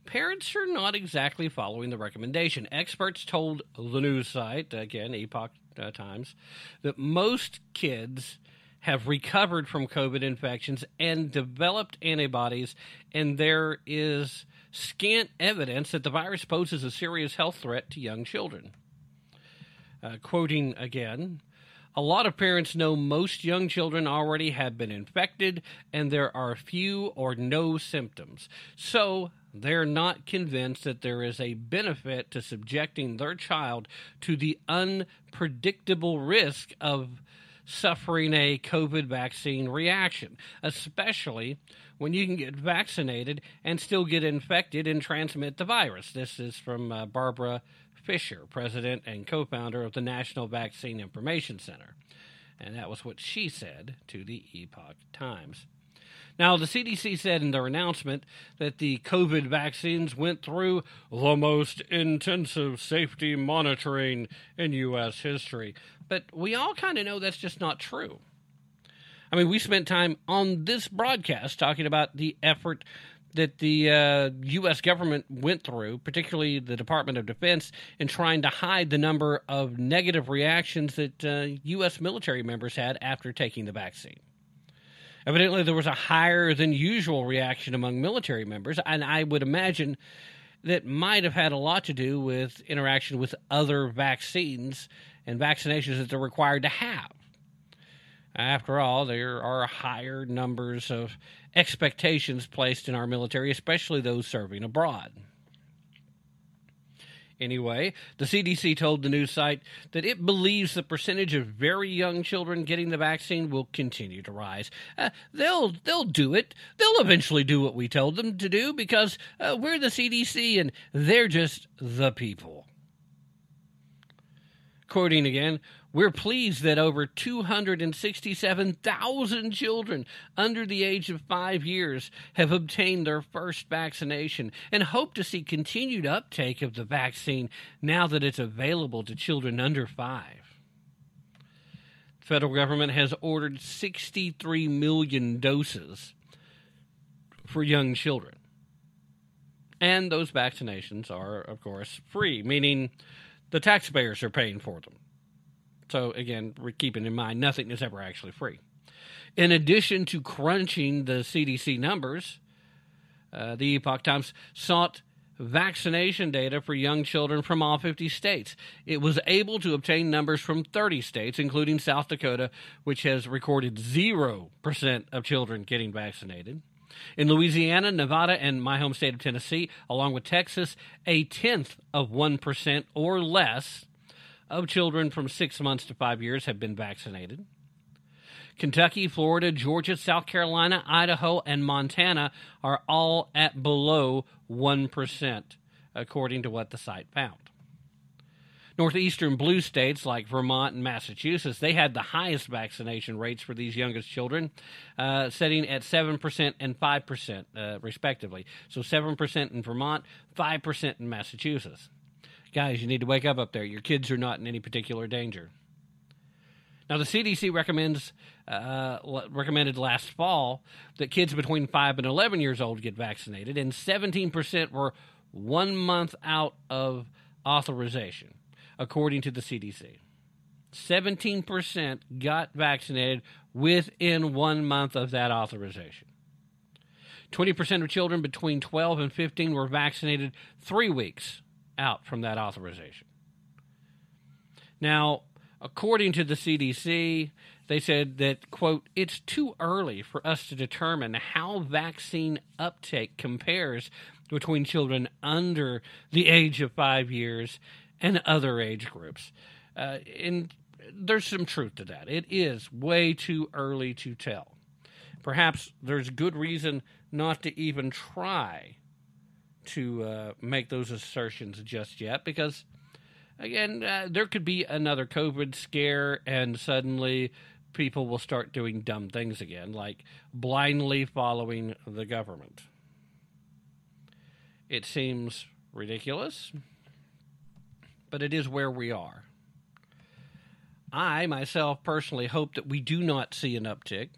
parents are not exactly following the recommendation. Experts told the news site, again, Epoch uh, Times, that most kids have recovered from COVID infections and developed antibodies, and there is scant evidence that the virus poses a serious health threat to young children. Uh, quoting again, a lot of parents know most young children already have been infected and there are few or no symptoms. So they're not convinced that there is a benefit to subjecting their child to the unpredictable risk of suffering a COVID vaccine reaction, especially when you can get vaccinated and still get infected and transmit the virus. This is from uh, Barbara Fisher, president and co founder of the National Vaccine Information Center. And that was what she said to the Epoch Times. Now, the CDC said in their announcement that the COVID vaccines went through the most intensive safety monitoring in U.S. history. But we all kind of know that's just not true. I mean, we spent time on this broadcast talking about the effort that the uh, U.S. government went through, particularly the Department of Defense, in trying to hide the number of negative reactions that uh, U.S. military members had after taking the vaccine. Evidently, there was a higher than usual reaction among military members, and I would imagine that might have had a lot to do with interaction with other vaccines and vaccinations that they're required to have. After all, there are higher numbers of expectations placed in our military, especially those serving abroad. Anyway, the CDC told the news site that it believes the percentage of very young children getting the vaccine will continue to rise. Uh, they'll they'll do it. They'll eventually do what we told them to do because uh, we're the CDC and they're just the people. Quoting again, we're pleased that over 267,000 children under the age of five years have obtained their first vaccination and hope to see continued uptake of the vaccine now that it's available to children under five. The federal government has ordered 63 million doses for young children. And those vaccinations are, of course, free, meaning the taxpayers are paying for them. So, again, we're keeping in mind nothing is ever actually free. In addition to crunching the CDC numbers, uh, the Epoch Times sought vaccination data for young children from all 50 states. It was able to obtain numbers from 30 states, including South Dakota, which has recorded 0% of children getting vaccinated. In Louisiana, Nevada, and my home state of Tennessee, along with Texas, a tenth of 1% or less of children from six months to five years have been vaccinated. Kentucky, Florida, Georgia, South Carolina, Idaho, and Montana are all at below 1%, according to what the site found. Northeastern blue states like Vermont and Massachusetts, they had the highest vaccination rates for these youngest children, uh, setting at 7% and 5%, uh, respectively. So 7% in Vermont, 5% in Massachusetts. Guys, you need to wake up up there. Your kids are not in any particular danger. Now, the CDC recommends uh, recommended last fall that kids between five and eleven years old get vaccinated, and 17% were one month out of authorization, according to the CDC. 17% got vaccinated within one month of that authorization. 20% of children between 12 and 15 were vaccinated three weeks out from that authorization. Now, According to the CDC, they said that, quote, it's too early for us to determine how vaccine uptake compares between children under the age of five years and other age groups. Uh, and there's some truth to that. It is way too early to tell. Perhaps there's good reason not to even try to uh, make those assertions just yet because, again, uh, there could be another COVID scare and suddenly people will start doing dumb things again, like blindly following the government. It seems ridiculous, but it is where we are. I myself personally hope that we do not see an uptick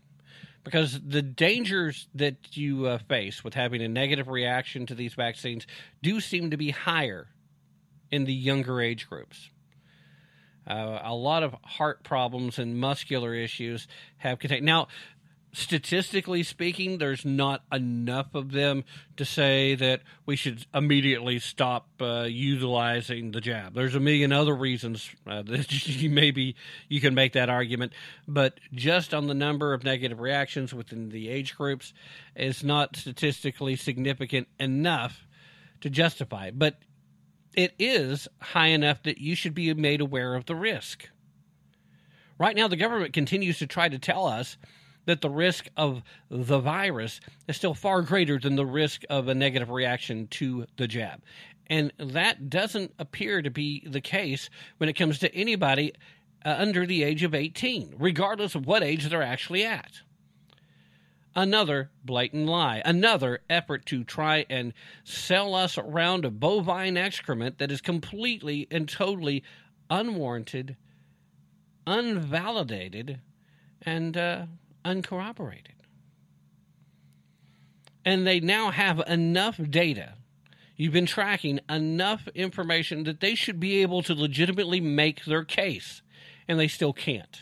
because the dangers that you uh, face with having a negative reaction to these vaccines do seem to be higher in the younger age groups. Uh, a lot of heart problems and muscular issues have contained. Now, statistically speaking, there's not enough of them to say that we should immediately stop uh, utilizing the jab. There's a million other reasons uh, that you maybe you can make that argument, but just on the number of negative reactions within the age groups is not statistically significant enough to justify it. But it is high enough that you should be made aware of the risk. Right now, the government continues to try to tell us that the risk of the virus is still far greater than the risk of a negative reaction to the jab. And that doesn't appear to be the case when it comes to anybody uh, under the age of 18, regardless of what age they're actually at. Another blatant lie, another effort to try and sell us around a bovine excrement that is completely and totally unwarranted, unvalidated, and uh, uncorroborated. And they now have enough data. You've been tracking enough information that they should be able to legitimately make their case, and they still can't.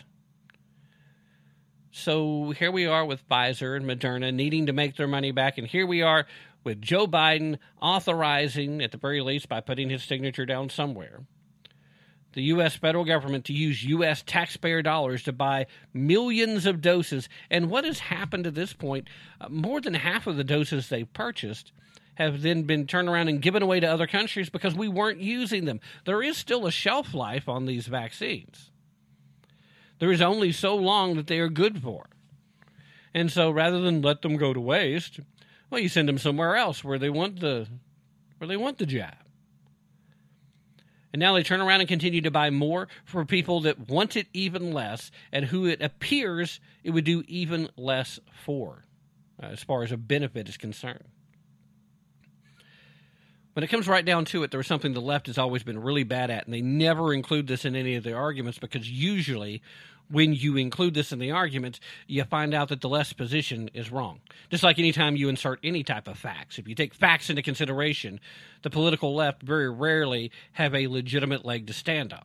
So here we are with Pfizer and Moderna needing to make their money back, and here we are with Joe Biden authorizing, at the very least, by putting his signature down somewhere, the U.S. federal government to use U.S. taxpayer dollars to buy millions of doses. And what has happened to this point? Uh, more than half of the doses they've purchased have then been turned around and given away to other countries because we weren't using them. There is still a shelf life on these vaccines. There is only so long that they are good for. And so rather than let them go to waste, well, you send them somewhere else where they want the where they want the jab. And now they turn around and continue to buy more for people that want it even less and who it appears it would do even less for, uh, as far as a benefit is concerned. When it comes right down to it, there was something the left has always been really bad at, and they never include this in any of their arguments because usually when you include this in the arguments, you find out that the left's position is wrong. Just like anytime you insert any type of facts, if you take facts into consideration, the political left very rarely have a legitimate leg to stand on.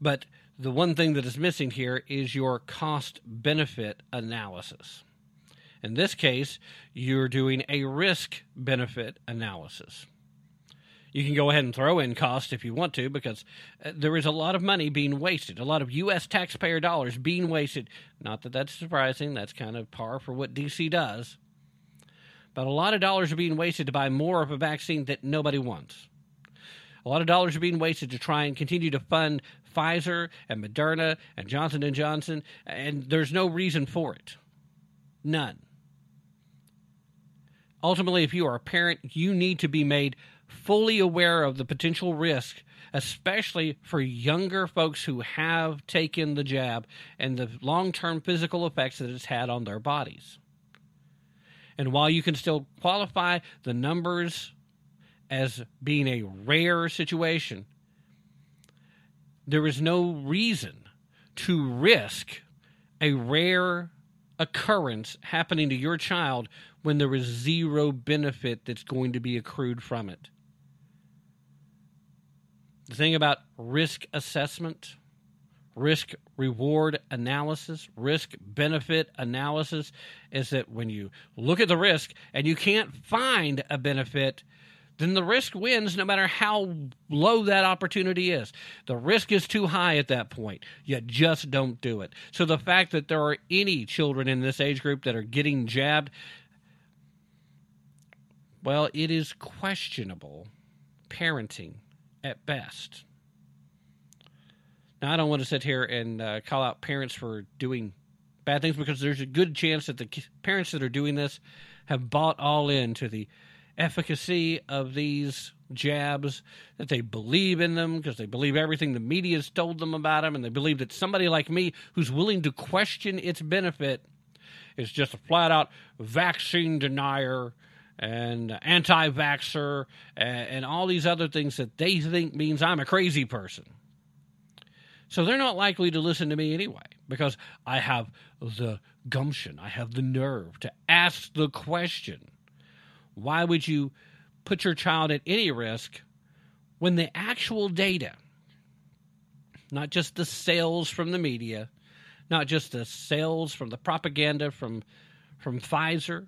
But the one thing that is missing here is your cost benefit analysis. In this case, you're doing a risk benefit analysis. You can go ahead and throw in cost if you want to, because uh, there is a lot of money being wasted, a lot of U.S. taxpayer dollars being wasted. Not that that's surprising, that's kind of par for what D.C. does. But a lot of dollars are being wasted to buy more of a vaccine that nobody wants. A lot of dollars are being wasted to try and continue to fund Pfizer and Moderna and Johnson and Johnson, and there's no reason for it. None. Ultimately, if you are a parent, you need to be made fully aware of the potential risk, especially for younger folks who have taken the jab and the long term physical effects that it's had on their bodies. And while you can still qualify the numbers as being a rare situation, there is no reason to risk a rare occurrence happening to your child when there is zero benefit that's going to be accrued from it. The thing about risk assessment, risk reward analysis, risk benefit analysis is that when you look at the risk and you can't find a benefit, then the risk wins no matter how low that opportunity is. The risk is too high at that point. You just don't do it. So the fact that there are any children in this age group that are getting jabbed, well, it is questionable parenting at best. Now, I don't want to sit here and uh, call out parents for doing bad things because there's a good chance that the parents that are doing this have bought all into the efficacy of these jabs, that they believe in them because they believe everything the media has told them about them, and they believe that somebody like me who's willing to question its benefit is just a flat out vaccine denier and anti vaxxer and, and all these other things that they think means I'm a crazy person. So they're not likely to listen to me anyway because I have the gumption, I have the nerve to ask the question why would you put your child at any risk when the actual data, not just the sales from the media, not just the sales from the propaganda from from Pfizer,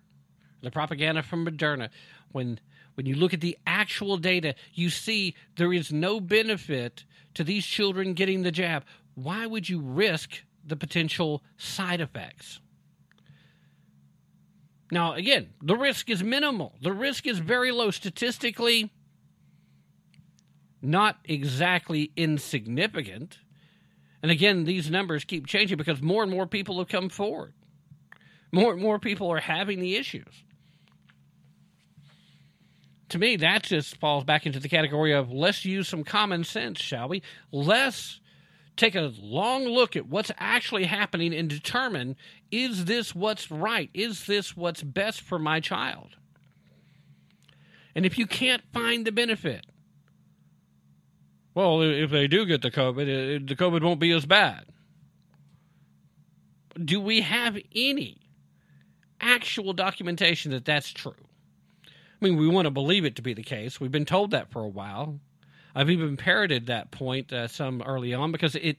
the propaganda from Moderna, when when you look at the actual data, you see there is no benefit to these children getting the jab. Why would you risk the potential side effects? Now, again, the risk is minimal. The risk is very low. Statistically, not exactly insignificant. And again, these numbers keep changing because more and more people have come forward. More and more people are having the issues. To me, that just falls back into the category of let's use some common sense, shall we? Let's take a long look at what's actually happening and determine is this what's right? Is this what's best for my child? And if you can't find the benefit, well, if they do get the COVID, the COVID won't be as bad. Do we have any actual documentation that that's true? I mean, we want to believe it to be the case. We've been told that for a while. I've even parroted that point uh, some early on because it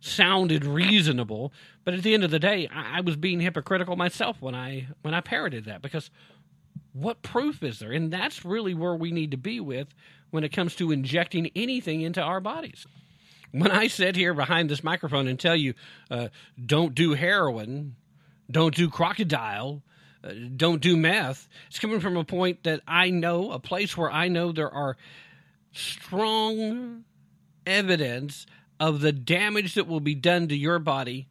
sounded reasonable. But at the end of the day, I, I was being hypocritical myself when I when I parroted that because what proof is there? And that's really where we need to be with when it comes to injecting anything into our bodies. When I sit here behind this microphone and tell you, uh, don't do heroin, don't do crocodile, Uh, don't do meth, it's coming from a point that I know, a place where I know there are strong evidence of the damage that will be done to your body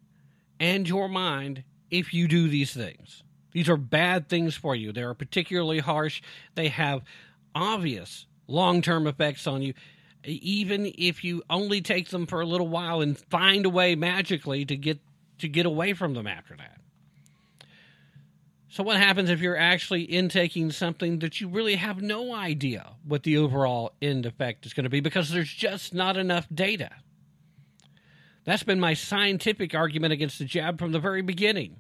and your mind if you do these things. These are bad things for you. They are particularly harsh. They have obvious long term effects on you, even if you only take them for a little while and find a way magically to get to get away from them after that. So, what happens if you're actually intaking something that you really have no idea what the overall end effect is going to be because there's just not enough data? That's been my scientific argument against the jab from the very beginning.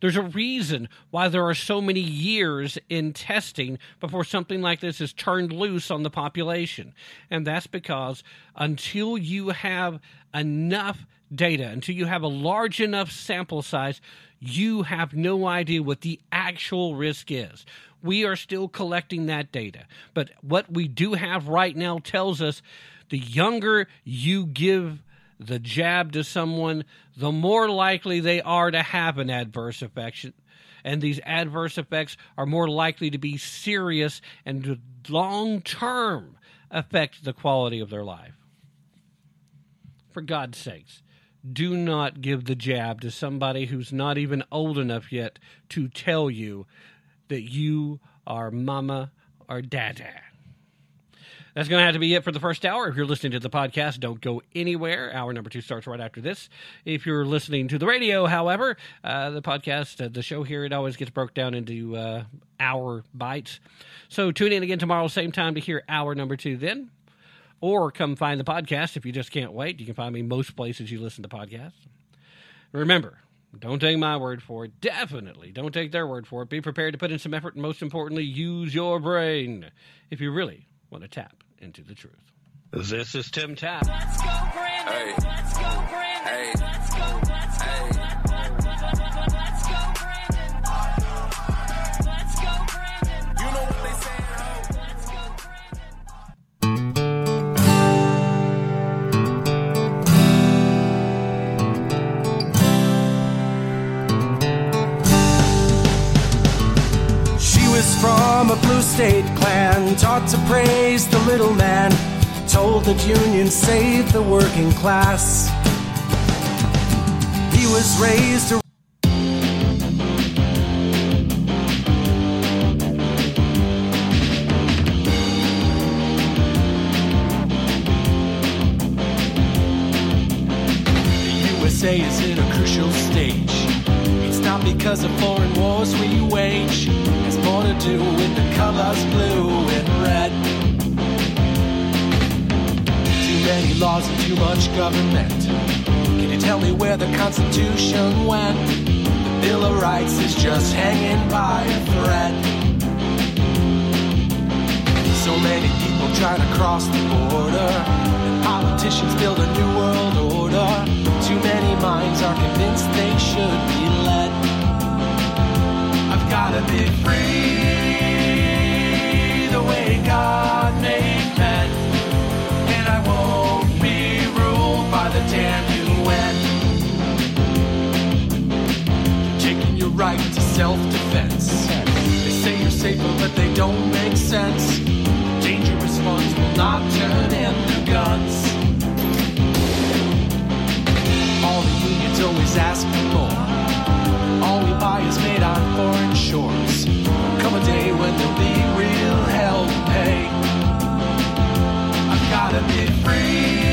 There's a reason why there are so many years in testing before something like this is turned loose on the population. And that's because until you have enough data, until you have a large enough sample size, you have no idea what the actual risk is. We are still collecting that data. But what we do have right now tells us the younger you give the jab to someone, the more likely they are to have an adverse effect. And these adverse effects are more likely to be serious and long term affect the quality of their life. For God's sakes, do not give the jab to somebody who's not even old enough yet to tell you that you are mama or dada. That's going to have to be it for the first hour. If you're listening to the podcast, don't go anywhere. Hour number two starts right after this. If you're listening to the radio, however, uh, the podcast, uh, the show here, it always gets broke down into uh, hour bites. So tune in again tomorrow, same time, to hear hour number two then. Or come find the podcast if you just can't wait. You can find me most places you listen to podcasts. Remember, don't take my word for it. Definitely don't take their word for it. Be prepared to put in some effort and most importantly, use your brain if you really want to tap into the truth. This is Tim Tapp. Let's go, Brandon. Hey. Let's go, Brandon. Hey. Let's go. Let's go. State clan, taught to praise the little man, told that unions saved the working class. He was raised to USA is in a crucial stage. It's not because of foreign too much government. Can you tell me where the Constitution went? The Bill of Rights is just hanging by a thread. So many people trying to cross the border. And politicians build a new world order. Too many minds are convinced they should be don't make sense. Dangerous ones will not turn into guns. All the unions always ask for more. All we buy is made on foreign shores. Come a day when there'll be real hell to pay. I've gotta be free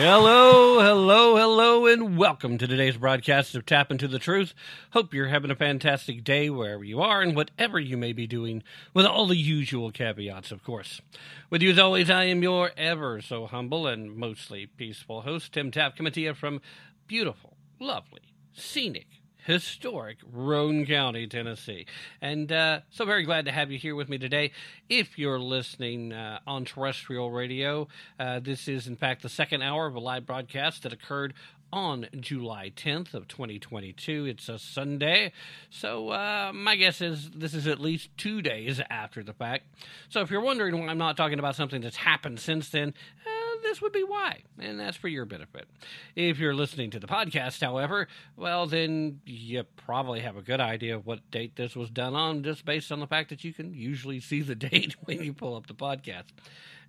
Hello, hello, hello, and welcome to today's broadcast of Tap into the Truth. Hope you're having a fantastic day wherever you are and whatever you may be doing, with all the usual caveats, of course. With you as always, I am your ever so humble and mostly peaceful host, Tim Tap, from beautiful, lovely, scenic, historic Roane County, Tennessee. And uh, so very glad to have you here with me today. If you're listening uh, on terrestrial radio, uh, this is in fact the second hour of a live broadcast that occurred on July 10th of 2022. It's a Sunday, so uh, my guess is this is at least two days after the fact. So if you're wondering why I'm not talking about something that's happened since then, uh, this would be why, and that's for your benefit. If you're listening to the podcast, however, well, then you probably have a good idea of what date this was done on, just based on the fact that you can usually see the date when you pull up the podcast.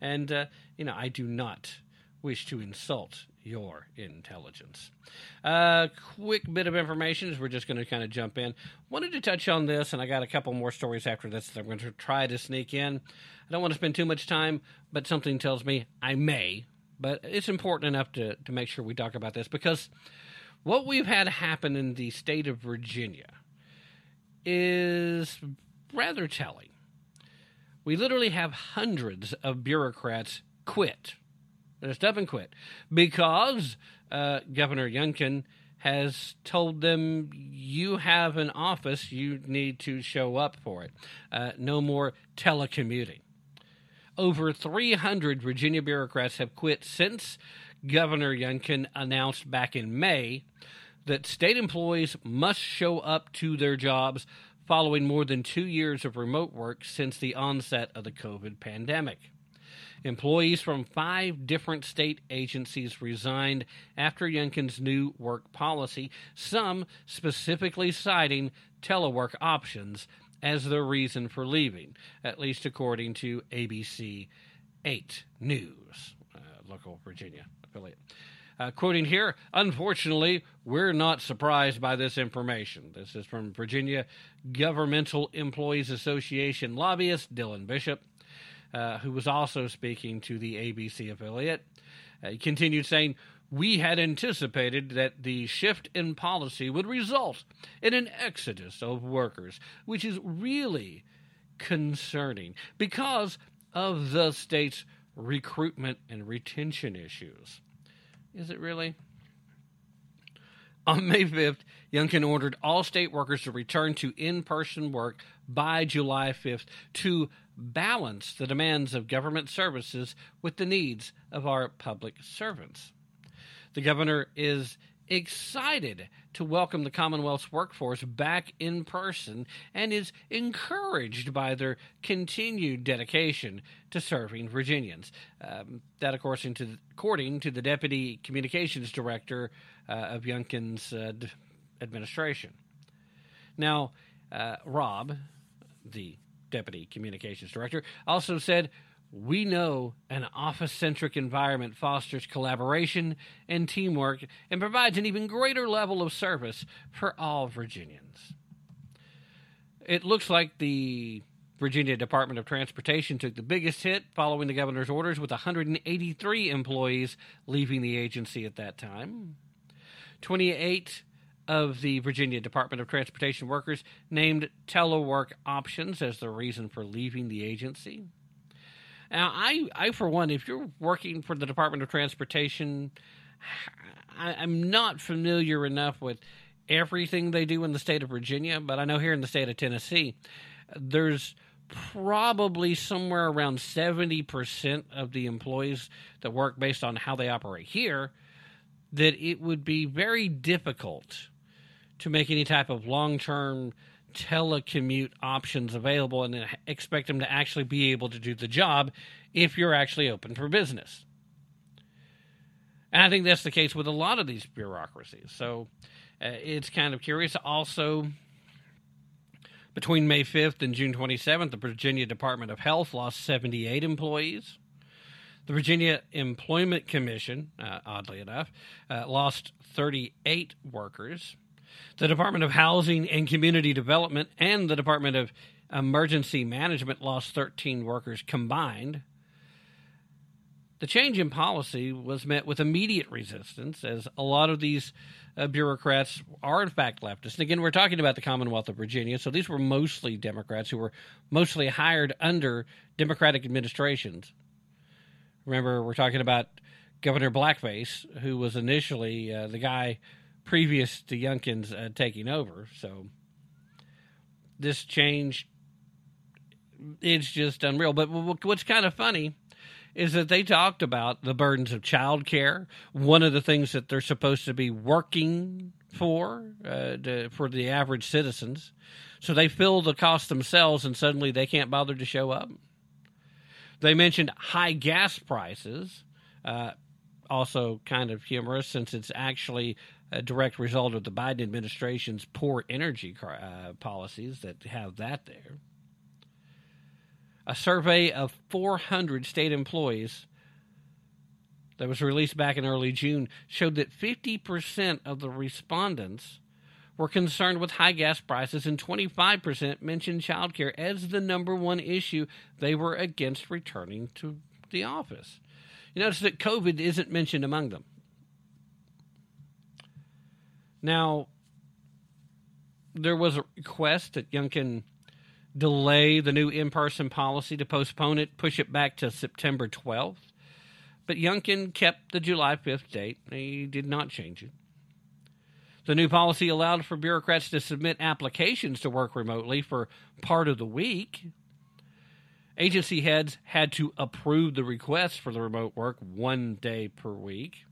And, uh, you know, I do not wish to insult your intelligence. Uh, quick bit of information as we're just going to kind of jump in. Wanted to touch on this, and I got a couple more stories after this that I'm going to try to sneak in. I don't want to spend too much time, but something tells me I may. But it's important enough to, to make sure we talk about this because what we've had happen in the state of Virginia is rather telling. We literally have hundreds of bureaucrats quit. Just up and quit because uh, Governor Youngkin has told them you have an office, you need to show up for it. Uh, no more telecommuting. Over 300 Virginia bureaucrats have quit since Governor Youngkin announced back in May that state employees must show up to their jobs following more than two years of remote work since the onset of the COVID pandemic. Employees from five different state agencies resigned after Youngkin's new work policy, some specifically citing telework options as the reason for leaving, at least according to ABC 8 News, uh, local Virginia affiliate. Uh, quoting here, unfortunately, we're not surprised by this information. This is from Virginia Governmental Employees Association lobbyist Dylan Bishop, uh, who was also speaking to the ABC affiliate. Uh, he continued saying, we had anticipated that the shift in policy would result in an exodus of workers, which is really concerning because of the state's recruitment and retention issues. Is it really? On May 5th, Youngkin ordered all state workers to return to in person work by July 5th to balance the demands of government services with the needs of our public servants. The governor is excited to welcome the Commonwealth's workforce back in person and is encouraged by their continued dedication to serving Virginians. Um, that, according to, according to the Deputy Communications Director uh, of Youngkin's uh, d- administration. Now, uh, Rob, the Deputy Communications Director, also said we know an office centric environment fosters collaboration and teamwork and provides an even greater level of service for all Virginians. It looks like the Virginia Department of Transportation took the biggest hit following the governor's orders, with 183 employees leaving the agency at that time. 28 of the Virginia Department of Transportation workers named telework options as the reason for leaving the agency. Now, I, I for one, if you're working for the Department of Transportation, I, I'm not familiar enough with everything they do in the state of Virginia, but I know here in the state of Tennessee, there's probably somewhere around 70% of the employees that work based on how they operate here that it would be very difficult to make any type of long term telecommute options available and expect them to actually be able to do the job if you're actually open for business. And I think that's the case with a lot of these bureaucracies. So uh, it's kind of curious. Also, between May 5th and June 27th, the Virginia Department of Health lost 78 employees. The Virginia Employment Commission, uh, oddly enough, uh, lost 38 workers the Department of Housing and Community Development and the Department of Emergency Management lost 13 workers combined. The change in policy was met with immediate resistance, as a lot of these uh, bureaucrats are, in fact, leftists. And again, we're talking about the Commonwealth of Virginia, so these were mostly Democrats who were mostly hired under Democratic administrations. Remember, we're talking about Governor Blackface, who was initially uh, the guy previous to Youngkin's uh, taking over. So this change, it's just unreal. But what's kind of funny is that they talked about the burdens of childcare. One of the things that they're supposed to be working for uh, to, for the average citizens. So they fill the cost themselves, and suddenly they can't bother to show up. They mentioned high gas prices. Uh, also, kind of humorous since it's actually a direct result of the Biden administration's poor energy uh, policies that have that there. A survey of 400 state employees that was released back in early June showed that 50% of the respondents were concerned with high gas prices and 25% mentioned childcare as the number one issue they were against returning to the office. You notice that COVID isn't mentioned among them. Now, there was a request that Youngkin delay the new in person policy to postpone it, push it back to September 12th. But Youngkin kept the July 5th date. He did not change it. The new policy allowed for bureaucrats to submit applications to work remotely for part of the week. Agency heads had to approve the request for the remote work one day per week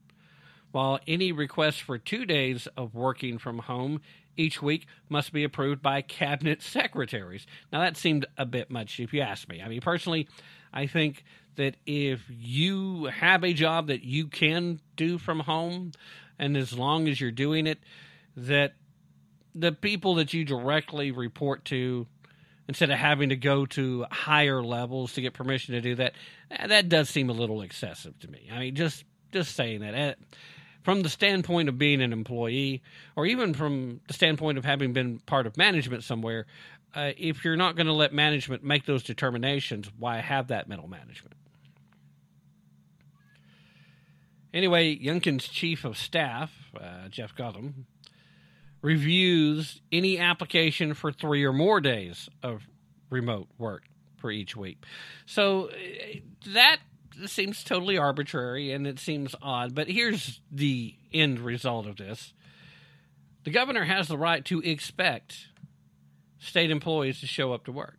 while any request for two days of working from home each week must be approved by cabinet secretaries. Now, that seemed a bit much if you ask me. I mean, personally, I think that if you have a job that you can do from home, and as long as you're doing it, that the people that you directly report to, instead of having to go to higher levels to get permission to do that, that does seem a little excessive to me. I mean, just just saying that from the standpoint of being an employee, or even from the standpoint of having been part of management somewhere, uh, if you're not going to let management make those determinations, why have that middle management? Anyway, Youngkin's chief of staff, uh, Jeff Goettman, reviews any application for three or more days of remote work for each week. So uh, that seems totally arbitrary and it seems odd, but here's the end result of this. The governor has the right to expect state employees to show up to work.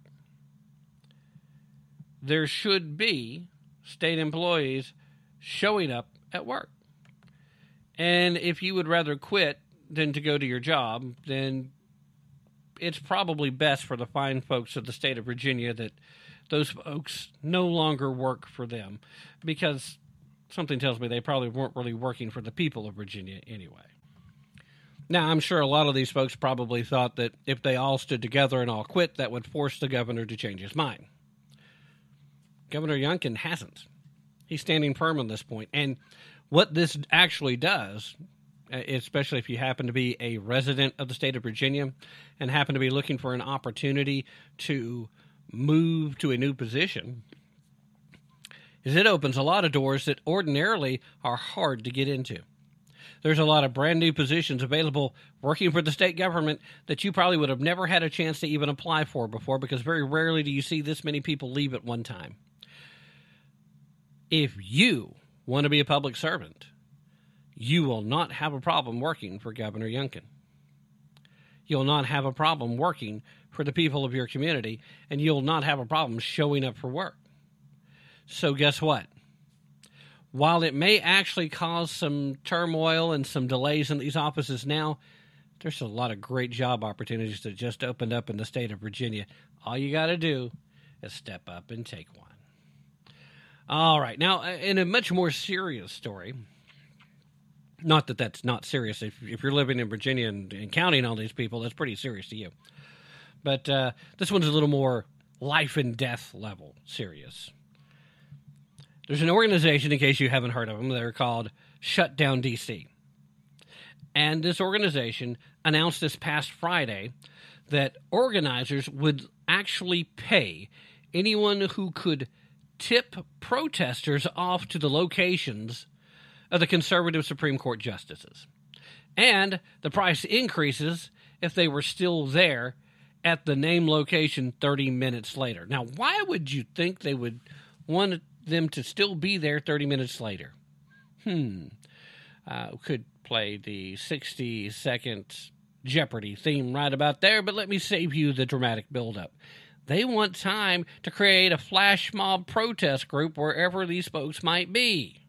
There should be state employees showing up at work. And if you would rather quit than to go to your job, then it's probably best for the fine folks of the state of Virginia that those folks no longer work for them because something tells me they probably weren't really working for the people of Virginia anyway. Now, I'm sure a lot of these folks probably thought that if they all stood together and all quit, that would force the governor to change his mind. Governor Youngkin hasn't. He's standing firm on this point. And what this actually does, especially if you happen to be a resident of the state of Virginia and happen to be looking for an opportunity to move to a new position, is it opens a lot of doors that ordinarily are hard to get into there's a lot of brand new positions available working for the state government that you probably would have never had a chance to even apply for before because very rarely do you see this many people leave at one time. If you want to be a public servant, you will not have a problem working for Governor Youngkin. You'll not have a problem working for the people of your community, and you'll not have a problem showing up for work. So, guess what? while it may actually cause some turmoil and some delays in these offices now, there's a lot of great job opportunities that just opened up in the state of Virginia. All you got to do is step up and take one. All right. Now, uh, in a much more serious story, not that that's not serious. If, if you're living in Virginia and, and counting all these people, that's pretty serious to you. But uh, this one's a little more life and death level serious. There's an organization, in case you haven't heard of them, they're called Shutdown DC. And this organization announced this past Friday that organizers would actually pay anyone who could tip protesters off to the locations of the conservative Supreme Court justices. And the price increases if they were still there at the name location 30 minutes later. Now, why would you think they would want them to still be there 30 minutes later. Hmm. Uh, could play the 60 second Jeopardy theme right about there, but let me save you the dramatic buildup. They want time to create a flash mob protest group wherever these folks might be.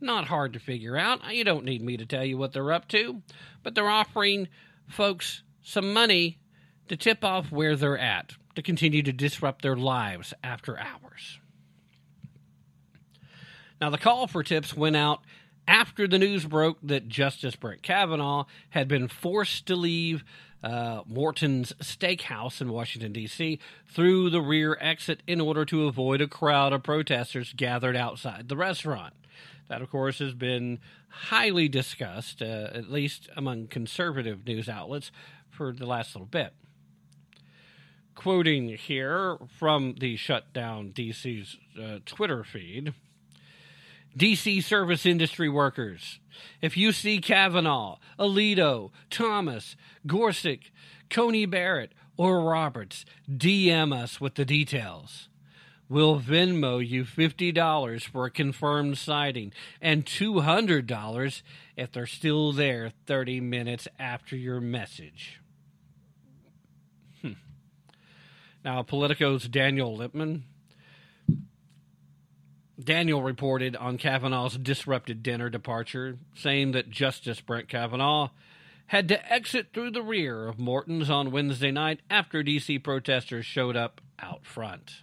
Not hard to figure out. You don't need me to tell you what they're up to, but they're offering folks some money to tip off where they're at to continue to disrupt their lives after hours. Now, the call for tips went out after the news broke that Justice Brett Kavanaugh had been forced to leave uh, Morton's Steakhouse in Washington, D.C., through the rear exit in order to avoid a crowd of protesters gathered outside the restaurant. That, of course, has been highly discussed, uh, at least among conservative news outlets, for the last little bit. Quoting here from the shutdown DC's uh, Twitter feed. DC service industry workers. If you see Kavanaugh, Alito, Thomas, Gorsuch, Coney Barrett, or Roberts, DM us with the details. We'll Venmo you $50 for a confirmed sighting and $200 if they're still there 30 minutes after your message. Hmm. Now, Politico's Daniel Lippman Daniel reported on Kavanaugh's disrupted dinner departure, saying that Justice Brett Kavanaugh had to exit through the rear of Morton's on Wednesday night after D.C. protesters showed up out front.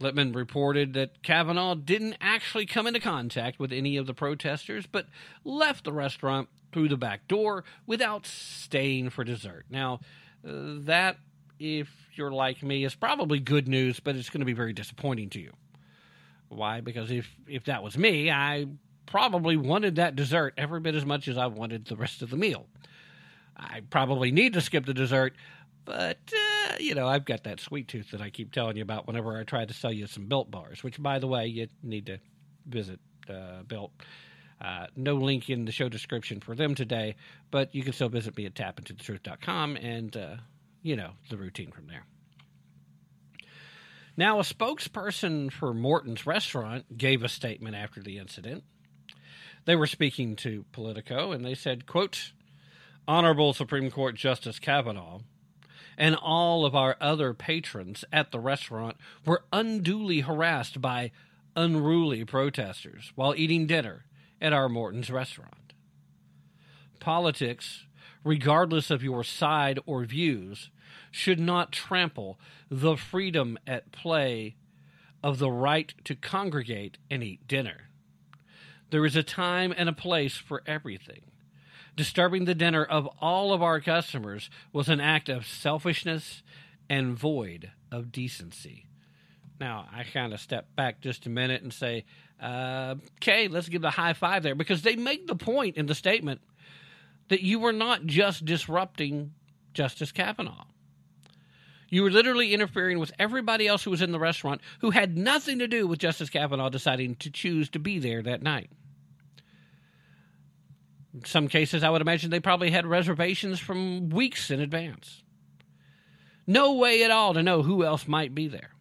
Lippman reported that Kavanaugh didn't actually come into contact with any of the protesters, but left the restaurant through the back door without staying for dessert. Now, that if you're like me, is probably good news, but it's going to be very disappointing to you. Why? Because if if that was me, I probably wanted that dessert every bit as much as I wanted the rest of the meal. I probably need to skip the dessert, but uh, you know I've got that sweet tooth that I keep telling you about whenever I try to sell you some Built bars. Which, by the way, you need to visit uh, Built. Uh, no link in the show description for them today, but you can still visit me at tapintothetruth.com and, uh, you know, the routine from there. Now, a spokesperson for Morton's restaurant gave a statement after the incident. They were speaking to Politico, and they said, quote, Honorable Supreme Court Justice Kavanaugh and all of our other patrons at the restaurant were unduly harassed by unruly protesters while eating dinner at our Morton's restaurant. Politics, regardless of your side or views, should not trample the freedom at play of the right to congregate and eat dinner. There is a time and a place for everything. Disturbing the dinner of all of our customers was an act of selfishness and void of decency. Now, I kind of step back just a minute and say, uh, okay, let's give the high five there because they make the point in the statement that you were not just disrupting Justice Kavanaugh. You were literally interfering with everybody else who was in the restaurant who had nothing to do with Justice Kavanaugh deciding to choose to be there that night. In some cases, I would imagine they probably had reservations from weeks in advance. No way at all to know who else might be there.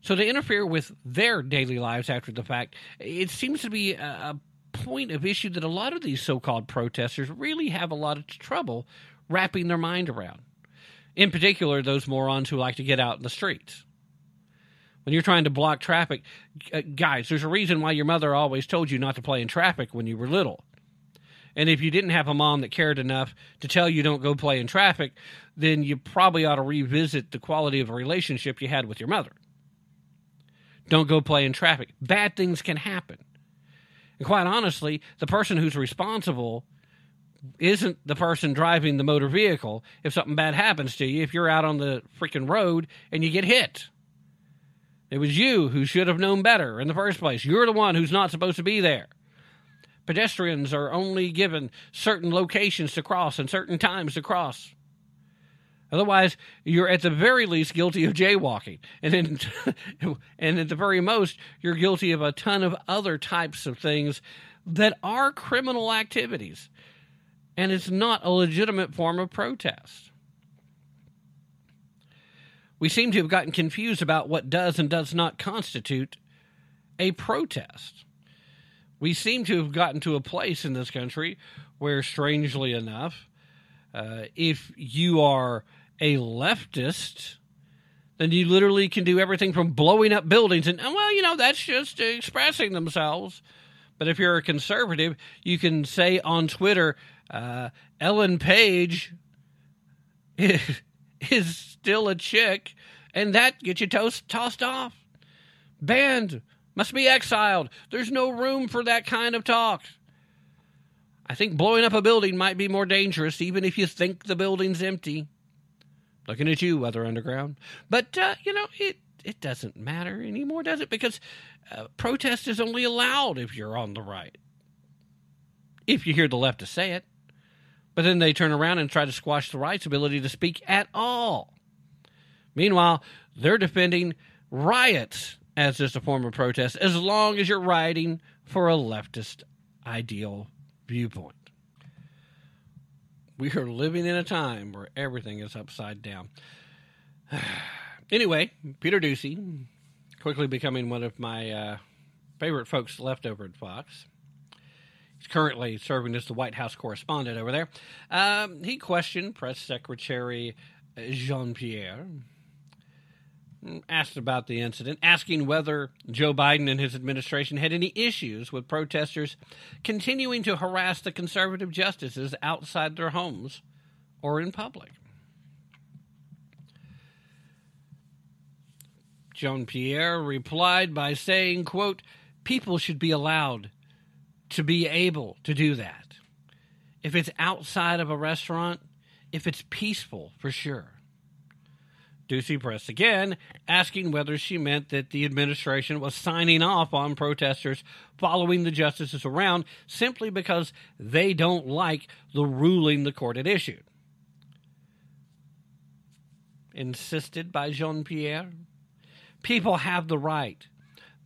So to interfere with their daily lives after the fact, it seems to be a point of issue that a lot of these so called protesters really have a lot of trouble wrapping their mind around. In particular, those morons who like to get out in the streets. When you're trying to block traffic, uh, guys, there's a reason why your mother always told you not to play in traffic when you were little. And if you didn't have a mom that cared enough to tell you don't go play in traffic, then you probably ought to revisit the quality of a relationship you had with your mother. Don't go play in traffic. Bad things can happen. And quite honestly, the person who's responsible isn't the person driving the motor vehicle if something bad happens to you, if you're out on the freaking road and you get hit. It was you who should have known better in the first place. You're the one who's not supposed to be there. Pedestrians are only given certain locations to cross and certain times to cross. Otherwise, you're at the very least guilty of jaywalking, and then, and at the very most, you're guilty of a ton of other types of things that are criminal activities, and it's not a legitimate form of protest. We seem to have gotten confused about what does and does not constitute a protest. We seem to have gotten to a place in this country where, strangely enough, uh, if you are a leftist, then you literally can do everything from blowing up buildings and well, you know, that's just expressing themselves. But if you're a conservative, you can say on Twitter, uh, Ellen Page is, still a chick, and that gets you toast, tossed off. Banned, must be exiled. There's no room for that kind of talk. I think blowing up a building might be more dangerous, even if you think the building's empty. Looking at you, Weather Underground. But, uh, you know, it, it doesn't matter anymore, does it? Because uh, protest is only allowed if you're on the right. If you hear the left to say it. But then they turn around and try to squash the right's ability to speak at all. Meanwhile, they're defending riots as just a form of protest as long as you're rioting for a leftist ideal viewpoint. We are living in a time where everything is upside down. anyway, Peter Doocy, quickly becoming one of my uh, favorite folks left over at Fox. He's currently serving as the White House correspondent over there. Um, he questioned Press Secretary Jean Pierre, asked about the incident, asking whether Joe Biden and his administration had any issues with protesters continuing to harass the conservative justices outside their homes or in public. Jean Pierre replied by saying, quote, people should be allowed to be able to do that. If it's outside of a restaurant, if it's peaceful, for sure. Doocy pressed again, asking whether she meant that the administration was signing off on protesters following the justices around simply because they don't like the ruling the court had issued. Insisted by Jean Pierre. People have the right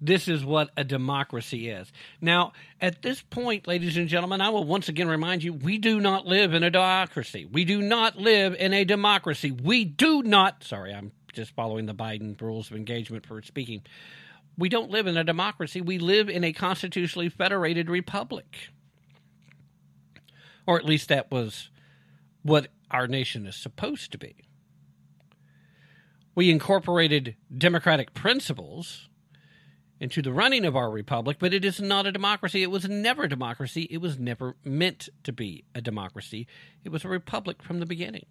this is what a democracy is. Now, at this point, ladies and gentlemen, I will once again remind you we do not live in a democracy. We do not live in a democracy. We do not, sorry, I'm just following the Biden rules of engagement for speaking. We don't live in a democracy. We live in a constitutionally federated republic. Or at least that was what our nation is supposed to be. We incorporated democratic principles into the running of our republic, but it is not a democracy. It was never a democracy. It was never meant to be a democracy. It was a republic from the beginning.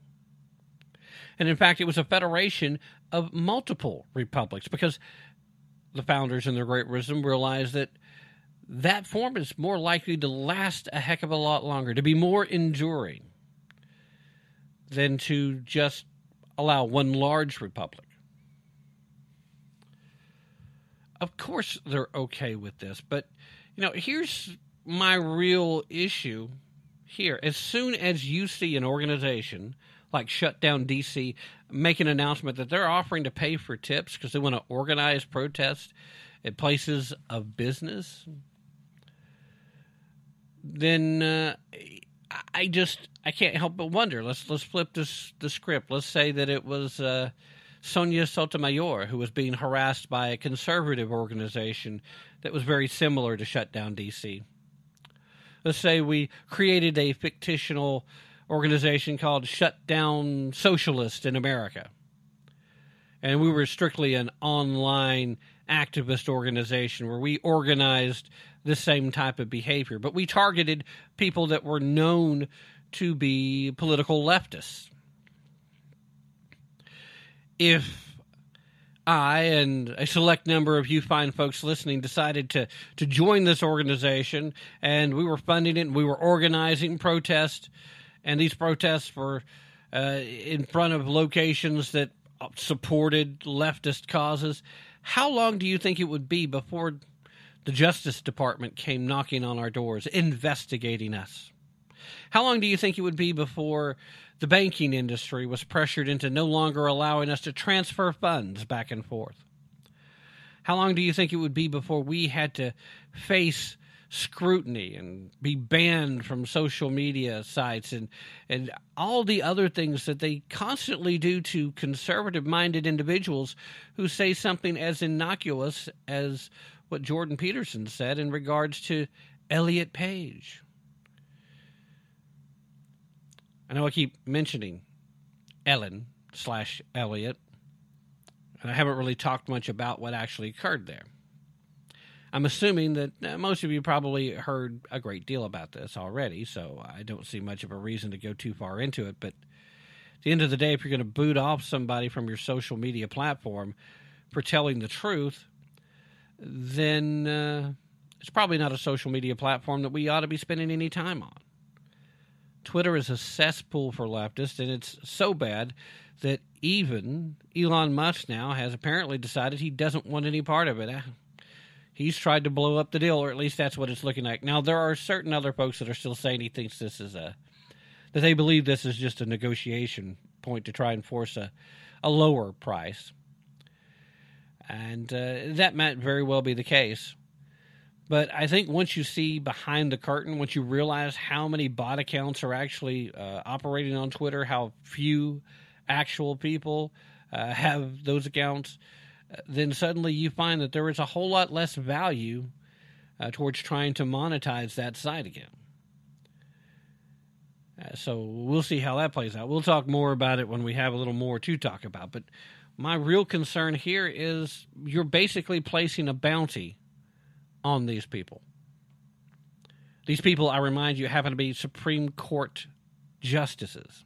And in fact, it was a federation of multiple republics because the founders in their great wisdom realized that that form is more likely to last a heck of a lot longer, to be more enduring than to just allow one large republic. Of course they're okay with this, but you know, here's my real issue here. As soon as you see an organization like Shutdown DC make an announcement that they're offering to pay for tips because they want to organize protests at places of business, then uh, I just I can't help but wonder. Let's let's flip this the script. Let's say that it was. Uh, Sonia Sotomayor, who was being harassed by a conservative organization that was very similar to Shutdown DC. Let's say we created a fictional organization called Shutdown Socialist in America. And we were strictly an online activist organization where we organized the same type of behavior, but we targeted people that were known to be political leftists if I and a select number of you fine folks listening decided to to join this organization, and we were funding it, and we were organizing protests, and these protests were uh, in front of locations that supported leftist causes. How long do you think it would be before the Justice Department came knocking on our doors, investigating us? How long do you think it would be before the banking industry was pressured into no longer allowing us to transfer funds back and forth. How long do you think it would be before we had to face scrutiny and be banned from social media sites and and all the other things that they constantly do to conservative minded individuals who say something as innocuous as what Jordan Peterson said in regards to Elliot Page. I know I keep mentioning Ellen slash Elliot, and I haven't really talked much about what actually occurred there. I'm assuming that uh, most of you probably heard a great deal about this already, so I don't see much of a reason to go too far into it. But at the end of the day, if you're going to boot off somebody from your social media platform for telling the truth, then uh, it's probably not a social media platform that we ought to be spending any time on. Twitter is a cesspool for leftists, and it's so bad that even Elon Musk now has apparently decided he doesn't want any part of it. Uh, he's tried to blow up the deal, or at least that's what it's looking like. Now, there are certain other folks that are still saying he thinks this is a, that they believe this is just a negotiation point to try and force a, a lower price. And uh, that might very well be the case. But I think once you see behind the curtain, once you realize how many bot accounts are actually uh, operating on Twitter, how few actual people uh, have those accounts, uh, then suddenly you find that there is a whole lot less value uh, towards trying to monetize that site again. Uh, so we'll see how that plays out. We'll talk more about it when we have a little more to talk about. But my real concern here is you're basically placing a bounty on these people. These people, I remind you, happen to be Supreme Court justices.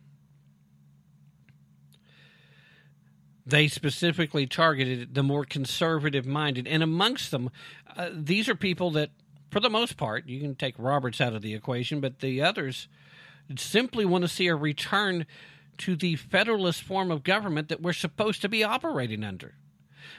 They specifically targeted the more conservative minded. And amongst them, uh, these are people that, for the most part, you can take Roberts out of the equation, but the others simply want to see a return to the federalist form of government that we're supposed to be operating under.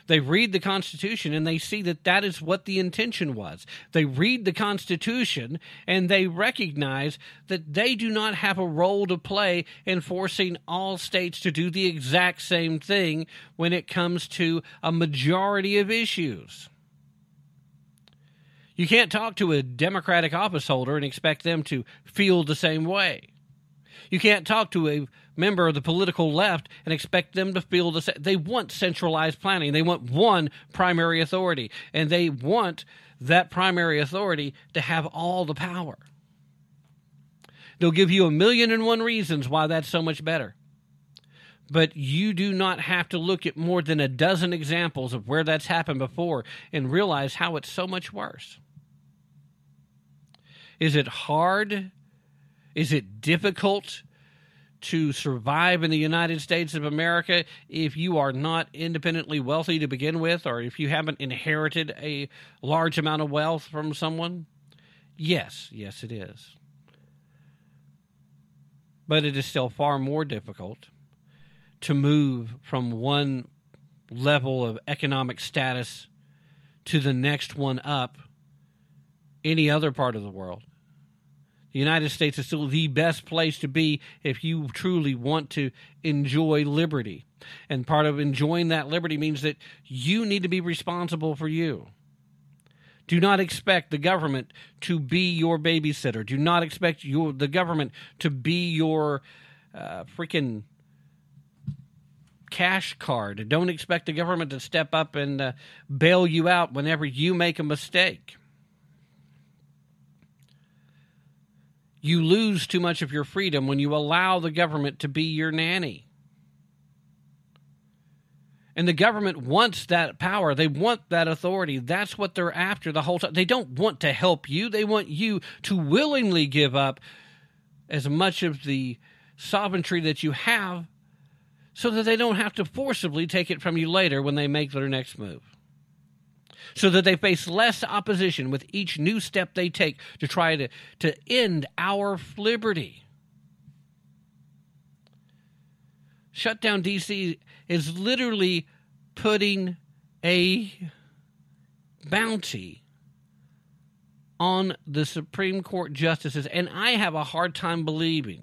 They read the Constitution and they see that that is what the intention was. They read the Constitution and they recognize that they do not have a role to play in forcing all states to do the exact same thing when it comes to a majority of issues. You can't talk to a Democratic office holder and expect them to feel the same way. You can't talk to a member of the political left and expect them to feel the same. They want centralized planning. They want one primary authority, and they want that primary authority to have all the power. They'll give you a million and one reasons why that's so much better. But you do not have to look at more than a dozen examples of where that's happened before and realize how it's so much worse. Is it hard? Is it difficult to survive in the United States of America if you are not independently wealthy to begin with, or if you haven't inherited a large amount of wealth from someone? Yes, yes, it is. But it is still far more difficult to move from one level of economic status to the next one up any other part of the world. The United States is still the best place to be if you truly want to enjoy liberty. And part of enjoying that liberty means that you need to be responsible for you. Do not expect the government to be your babysitter. Do not expect your, the government to be your uh, freaking cash card. Don't expect the government to step up and uh, bail you out whenever you make a mistake. You lose too much of your freedom when you allow the government to be your nanny. And the government wants that power. They want that authority. That's what they're after the whole time. They don't want to help you. They want you to willingly give up as much of the sovereignty that you have so that they don't have to forcibly take it from you later when they make their next move so that they face less opposition with each new step they take to try to, to end our liberty. Shutdown DC is literally putting a bounty on the Supreme Court justices, and I have a hard time believing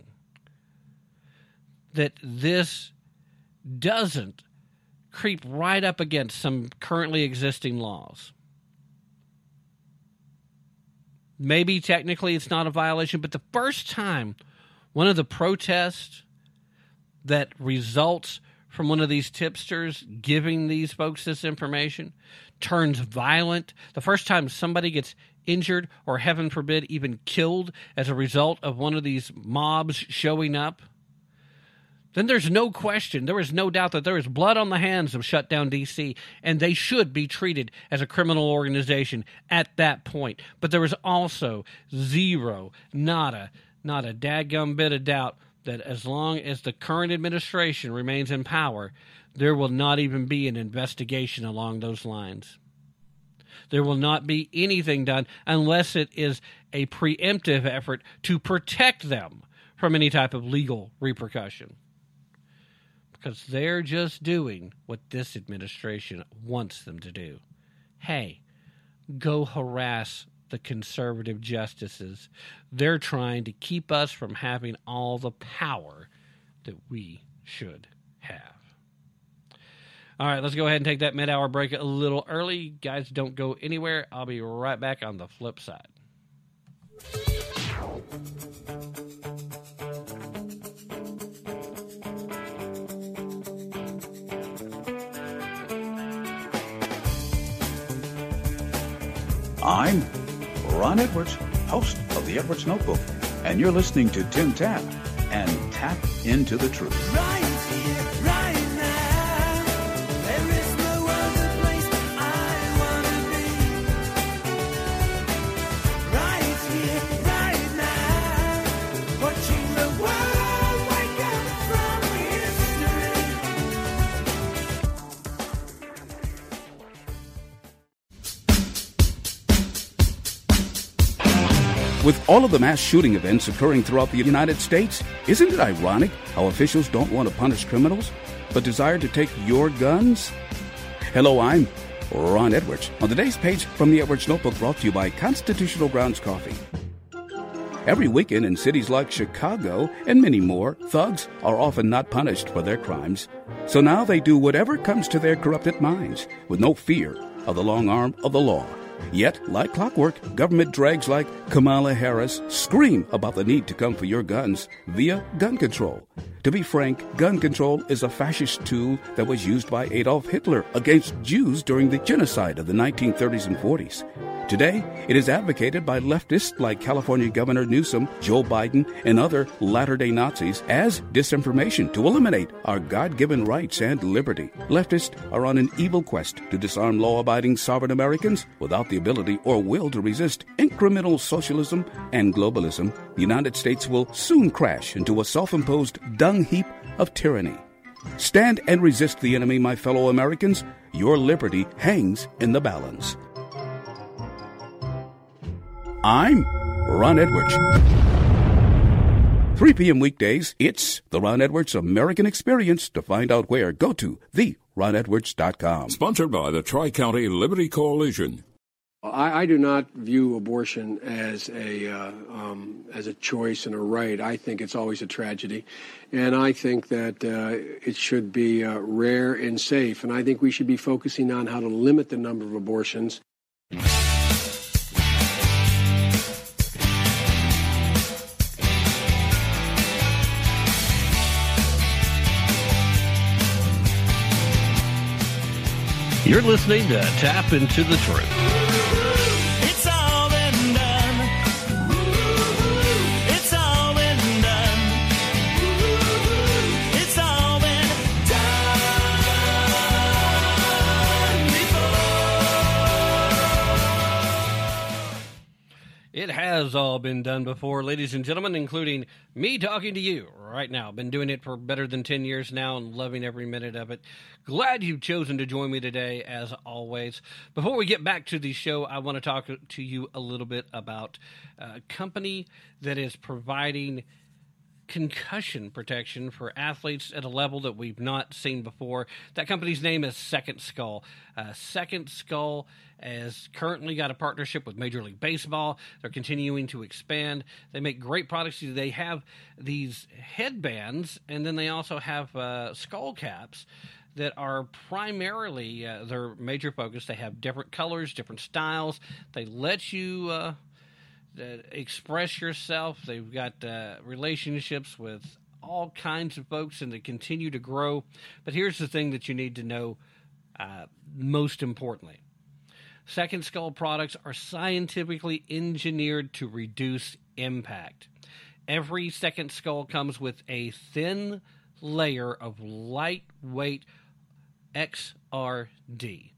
that this doesn't creep right up against some currently existing laws. Maybe technically it's not a violation, but the first time one of the protests that results from one of these tipsters giving these folks this information turns violent, the first time somebody gets injured or, heaven forbid, even killed as a result of one of these mobs showing up then there's no question, there is no doubt that there is blood on the hands of Shutdown DC, and they should be treated as a criminal organization at that point. But there is also zero, nada, not a dadgum bit of doubt that as long as the current administration remains in power, there will not even be an investigation along those lines. There will not be anything done unless it is a preemptive effort to protect them from any type of legal repercussion because they're just doing what this administration wants them to do. Hey, go harass the conservative justices. They're trying to keep us from having all the power that we should have. All right, let's go ahead and take that mid hour break a little early. Guys, don't go anywhere. I'll be right back on the flip side. I'm Ron Edwards, host of the Edwards Notebook, and you're listening to Tim Tap and Tap into the Truth. With all of the mass shooting events occurring throughout the United States, isn't it ironic how officials don't want to punish criminals, but desire to take your guns? Hello, I'm Ron Edwards. On today's page from the Edwards Notebook brought to you by Constitutional Grounds Coffee. Every weekend in cities like Chicago and many more, thugs are often not punished for their crimes. So now they do whatever comes to their corrupted minds with no fear of the long arm of the law. Yet, like clockwork, government drags like Kamala Harris scream about the need to come for your guns via gun control. To be frank, gun control is a fascist tool that was used by Adolf Hitler against Jews during the genocide of the 1930s and 40s. Today, it is advocated by leftists like California Governor Newsom, Joe Biden, and other latter day Nazis as disinformation to eliminate our God given rights and liberty. Leftists are on an evil quest to disarm law abiding sovereign Americans without the ability or will to resist incremental socialism and globalism. The United States will soon crash into a self imposed dung heap of tyranny. Stand and resist the enemy, my fellow Americans. Your liberty hangs in the balance. I'm Ron Edwards. 3 p.m. weekdays, it's the Ron Edwards American Experience. To find out where, go to theronedwards.com. Sponsored by the Tri County Liberty Coalition. I, I, do not view abortion as a uh, um, as a choice and a right. I think it's always a tragedy, and I think that uh, it should be uh, rare and safe. And I think we should be focusing on how to limit the number of abortions. You're listening to Tap into the Truth. Has all been done before, ladies and gentlemen, including me talking to you right now. Been doing it for better than 10 years now and loving every minute of it. Glad you've chosen to join me today, as always. Before we get back to the show, I want to talk to you a little bit about a company that is providing concussion protection for athletes at a level that we've not seen before. That company's name is Second Skull. Uh, Second Skull has currently got a partnership with Major League Baseball. They're continuing to expand. They make great products. They have these headbands, and then they also have uh, skull caps that are primarily uh, their major focus. They have different colors, different styles. They let you uh, express yourself. They've got uh, relationships with all kinds of folks, and they continue to grow. But here's the thing that you need to know uh, most importantly. Second Skull products are scientifically engineered to reduce impact. Every Second Skull comes with a thin layer of lightweight XRD.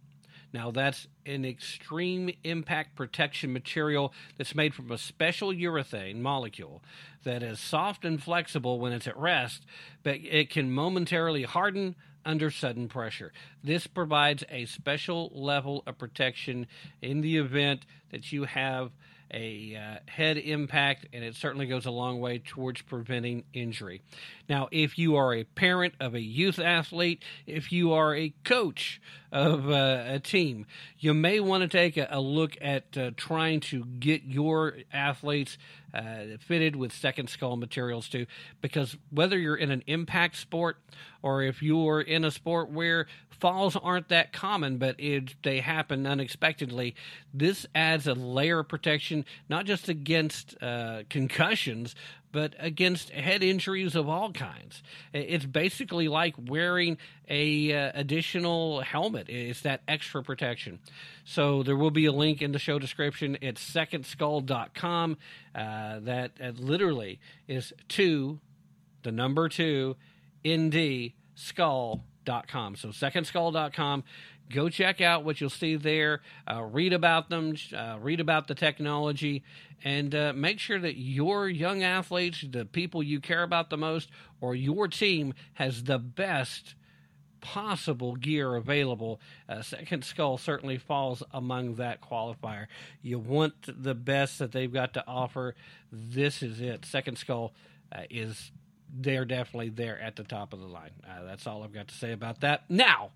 Now, that's an extreme impact protection material that's made from a special urethane molecule that is soft and flexible when it's at rest, but it can momentarily harden under sudden pressure. This provides a special level of protection in the event that you have a uh, head impact, and it certainly goes a long way towards preventing injury. Now, if you are a parent of a youth athlete, if you are a coach of uh, a team, you may want to take a, a look at uh, trying to get your athletes uh, fitted with second skull materials too, because whether you're in an impact sport or if you're in a sport where falls aren't that common, but it, they happen unexpectedly. This adds a layer of protection, not just against uh, concussions, but against head injuries of all kinds. It's basically like wearing a uh, additional helmet. It's that extra protection. So there will be a link in the show description. It's secondskull.com. Uh, that uh, literally is two, the number two, nd skull.com. So secondskull.com. Go check out what you'll see there. Uh, read about them. Uh, read about the technology, and uh, make sure that your young athletes, the people you care about the most, or your team has the best possible gear available. Uh, Second Skull certainly falls among that qualifier. You want the best that they've got to offer. This is it. Second Skull uh, is they're definitely there at the top of the line. Uh, that's all I've got to say about that. Now,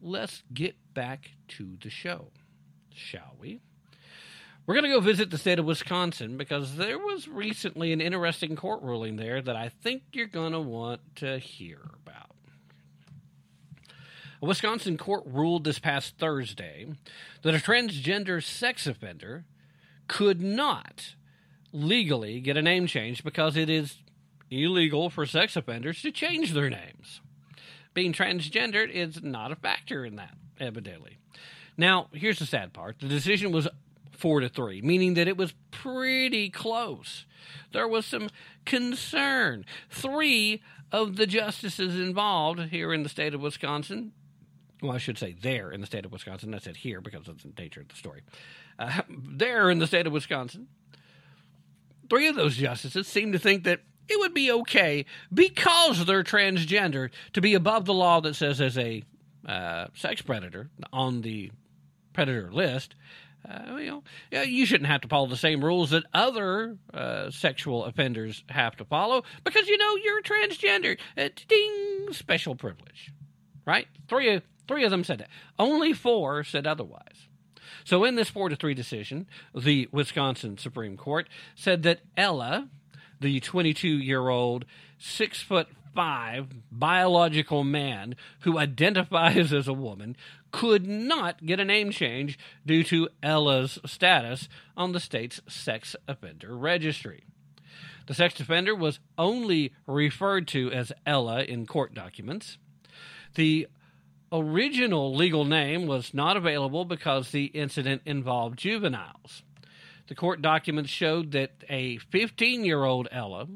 let's get back to the show, shall we? We're going to go visit the state of Wisconsin because there was recently an interesting court ruling there that I think you're going to want to hear about. A Wisconsin court ruled this past Thursday that a transgender sex offender could not legally get a name change because it is illegal for sex offenders to change their names. Being transgendered is not a factor in that, evidently. Now, here's the sad part the decision was four to three, meaning that it was pretty close. There was some concern. Three of the justices involved here in the state of Wisconsin well, I should say there in the state of Wisconsin. I said here because of the nature of the story. Uh, there in the state of Wisconsin, three of those justices seem to think that it would be okay because they're transgender to be above the law that says as a uh, sex predator on the predator list. Uh, you know, you shouldn't have to follow the same rules that other uh, sexual offenders have to follow because you know you're transgender. Uh, ding, special privilege, right? Three three of them said that. Only four said otherwise. So in this four to three decision, the Wisconsin Supreme Court said that Ella, the 22 year old, six foot five biological man who identifies as a woman, could not get a name change due to Ella's status on the state's sex offender registry. The sex offender was only referred to as Ella in court documents. The original legal name was not available because the incident involved juveniles. The court documents showed that a 15 year old Ella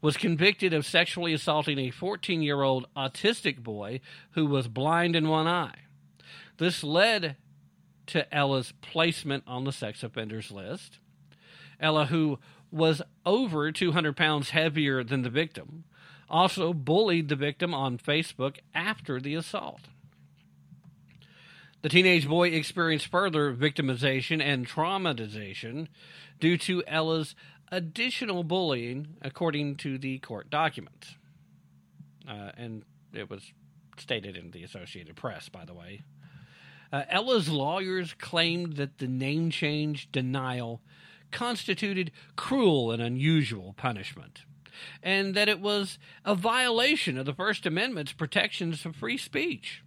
was convicted of sexually assaulting a 14 year old autistic boy who was blind in one eye. This led to Ella's placement on the sex offenders list. Ella, who was over 200 pounds heavier than the victim, also bullied the victim on Facebook after the assault. The teenage boy experienced further victimization and traumatization due to Ella's additional bullying, according to the court documents. Uh, and it was stated in the Associated Press, by the way. Uh, Ella's lawyers claimed that the name change denial constituted cruel and unusual punishment, and that it was a violation of the First Amendment's protections of free speech.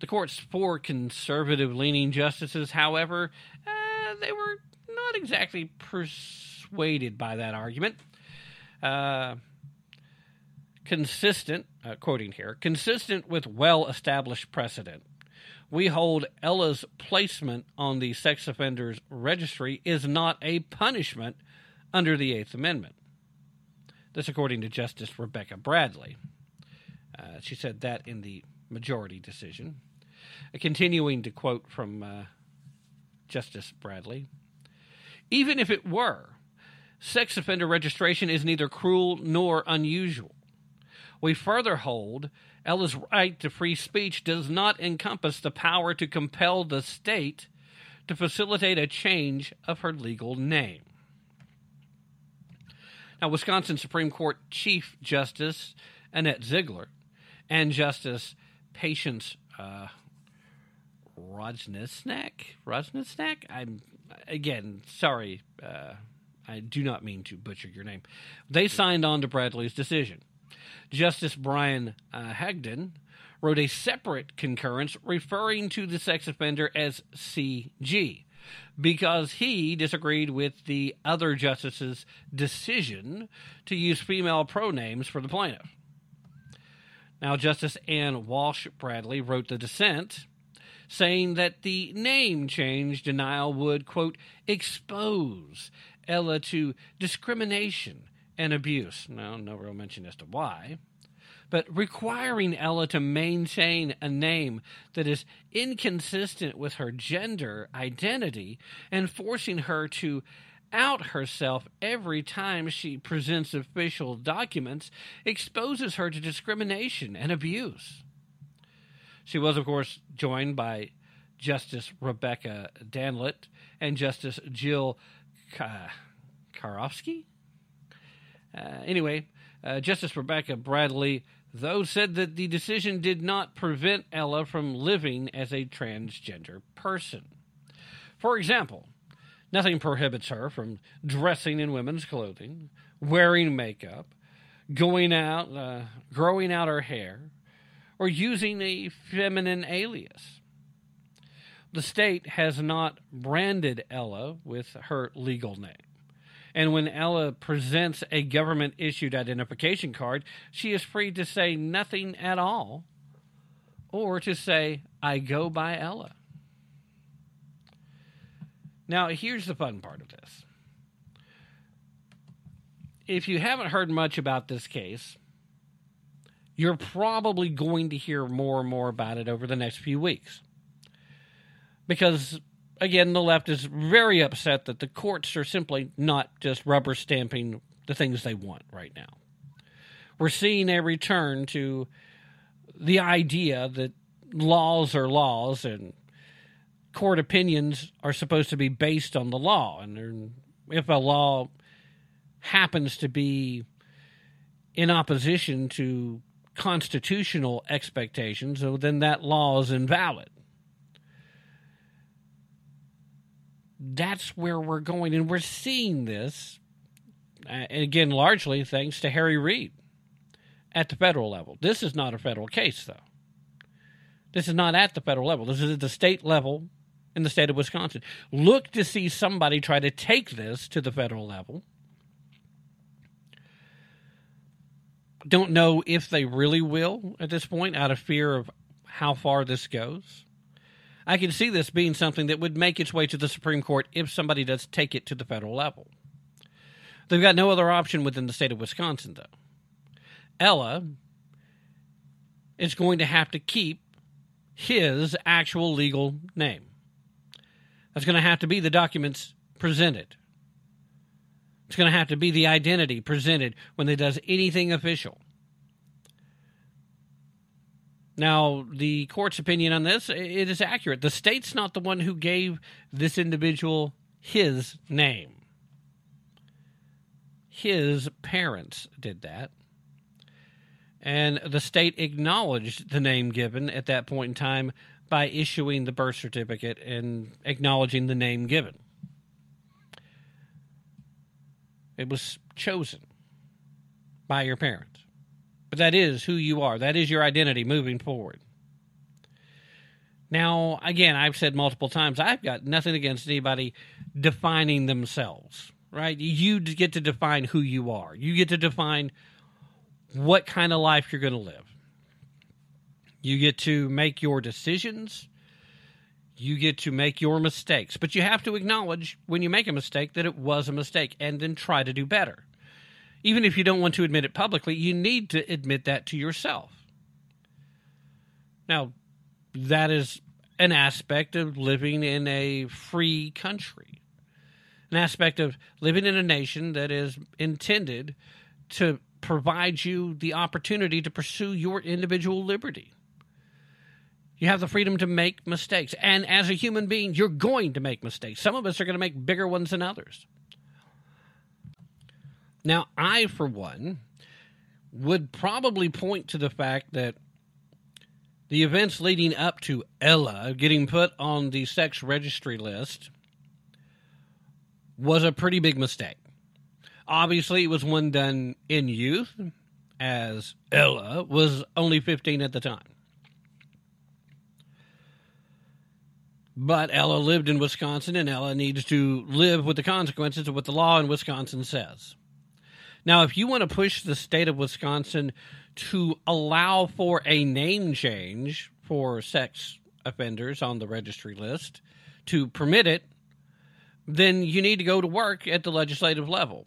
The court's four conservative leaning justices, however, uh, they were not exactly persuaded by that argument. Uh, consistent, uh, quoting here, consistent with well established precedent. We hold Ella's placement on the sex offenders registry is not a punishment under the Eighth Amendment. This, according to Justice Rebecca Bradley. Uh, she said that in the majority decision. Continuing to quote from uh, Justice Bradley Even if it were, sex offender registration is neither cruel nor unusual. We further hold Ella's right to free speech does not encompass the power to compel the state to facilitate a change of her legal name. Now, Wisconsin Supreme Court Chief Justice Annette Ziegler and Justice Patience uh, Rojnesnak, Rojnesnak. I'm again sorry. Uh, I do not mean to butcher your name. They signed on to Bradley's decision. Justice Brian uh, Hagedorn wrote a separate concurrence referring to the sex offender as CG because he disagreed with the other justice's decision to use female pronames for the plaintiff. Now, Justice Ann Walsh Bradley wrote the dissent saying that the name change denial would, quote, expose Ella to discrimination and abuse. Now, no real mention as to why. But requiring Ella to maintain a name that is inconsistent with her gender identity and forcing her to out herself every time she presents official documents exposes her to discrimination and abuse. She was, of course, joined by Justice Rebecca Dallet and Justice Jill Ka- Karofsky. Uh, anyway, uh, Justice Rebecca Bradley, though, said that the decision did not prevent Ella from living as a transgender person. For example, nothing prohibits her from dressing in women's clothing, wearing makeup, going out, uh, growing out her hair, or using a feminine alias. The state has not branded Ella with her legal name. And when Ella presents a government issued identification card, she is free to say nothing at all or to say, I go by Ella. Now, here's the fun part of this. If you haven't heard much about this case, you're probably going to hear more and more about it over the next few weeks. Because, again, the left is very upset that the courts are simply not just rubber stamping the things they want right now. We're seeing a return to the idea that laws are laws and court opinions are supposed to be based on the law. And if a law happens to be in opposition to constitutional expectations, so then that law is invalid. That's where we're going, and we're seeing this, uh, again, largely thanks to Harry Reid at the federal level. This is not a federal case, though. This is not at the federal level. This is at the state level in the state of Wisconsin. Look to see somebody try to take this to the federal level. Don't know if they really will at this point out of fear of how far this goes. I can see this being something that would make its way to the Supreme Court if somebody does take it to the federal level. They've got no other option within the state of Wisconsin, though. Ella is going to have to keep his actual legal name. That's going to have to be the documents presented. It's going to have to be the identity presented when they does anything official. Now, the court's opinion on this, it is accurate. The state's not the one who gave this individual his name. His parents did that. And the state acknowledged the name given at that point in time by issuing the birth certificate and acknowledging the name given. It was chosen by your parents. But that is who you are. That is your identity moving forward. Now, again, I've said multiple times, I've got nothing against anybody defining themselves, right? You get to define who you are. You get to define what kind of life you're going to live. You get to make your decisions. You get to make your mistakes. But you have to acknowledge when you make a mistake that it was a mistake and then try to do better. Even if you don't want to admit it publicly, you need to admit that to yourself. Now, that is an aspect of living in a free country, an aspect of living in a nation that is intended to provide you the opportunity to pursue your individual liberty. You have the freedom to make mistakes. And as a human being, you're going to make mistakes. Some of us are going to make bigger ones than others. Now, I, for one, would probably point to the fact that the events leading up to Ella getting put on the sex registry list was a pretty big mistake. Obviously, it was one done in youth, as Ella was only 15 at the time. But Ella lived in Wisconsin, and Ella needs to live with the consequences of what the law in Wisconsin says. Now, if you want to push the state of Wisconsin to allow for a name change for sex offenders on the registry list, to permit it, then you need to go to work at the legislative level.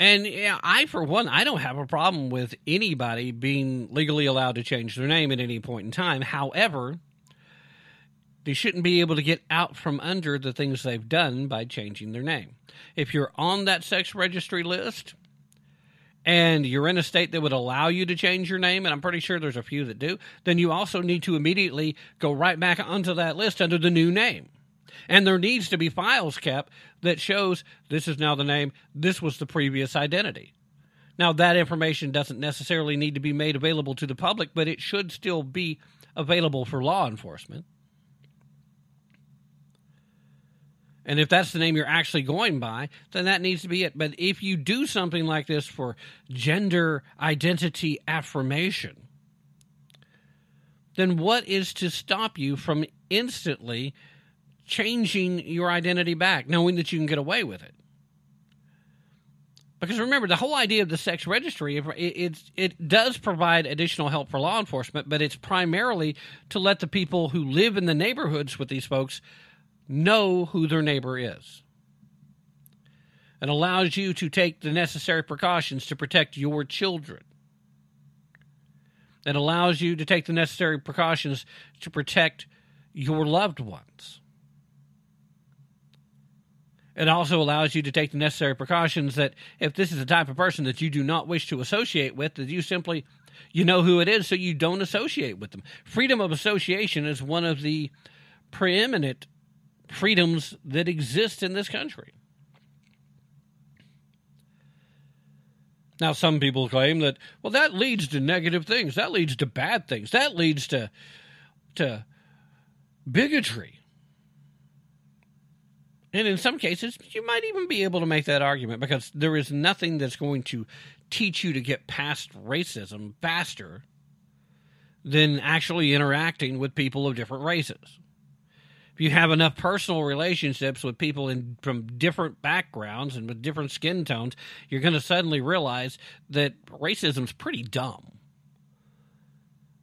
And yeah, I, for one, I don't have a problem with anybody being legally allowed to change their name at any point in time. However, they shouldn't be able to get out from under the things they've done by changing their name. If you're on that sex registry list and you're in a state that would allow you to change your name, and I'm pretty sure there's a few that do, then you also need to immediately go right back onto that list under the new name. And there needs to be files kept that shows this is now the name, this was the previous identity. Now, that information doesn't necessarily need to be made available to the public, but it should still be available for law enforcement. And if that's the name you're actually going by, then that needs to be it. But if you do something like this for gender identity affirmation, then what is to stop you from instantly changing your identity back, knowing that you can get away with it? Because remember, the whole idea of the sex registry, it, it, does provide additional help for law enforcement, but it's primarily to let the people who live in the neighborhoods with these folks know who their neighbor is. It allows you to take the necessary precautions to protect your children. It allows you to take the necessary precautions to protect your loved ones. It also allows you to take the necessary precautions that if this is the type of person that you do not wish to associate with, that you simply you know who it is so you don't associate with them. Freedom of association is one of the preeminent freedoms that exist in this country. Now, some people claim that, well, that leads to negative things. That leads to bad things. That leads to, to bigotry. And in some cases, you might even be able to make that argument because there is nothing that's going to teach you to get past racism faster than actually interacting with people of different races if you have enough personal relationships with people in from different backgrounds and with different skin tones, you're going to suddenly realize that racism's pretty dumb.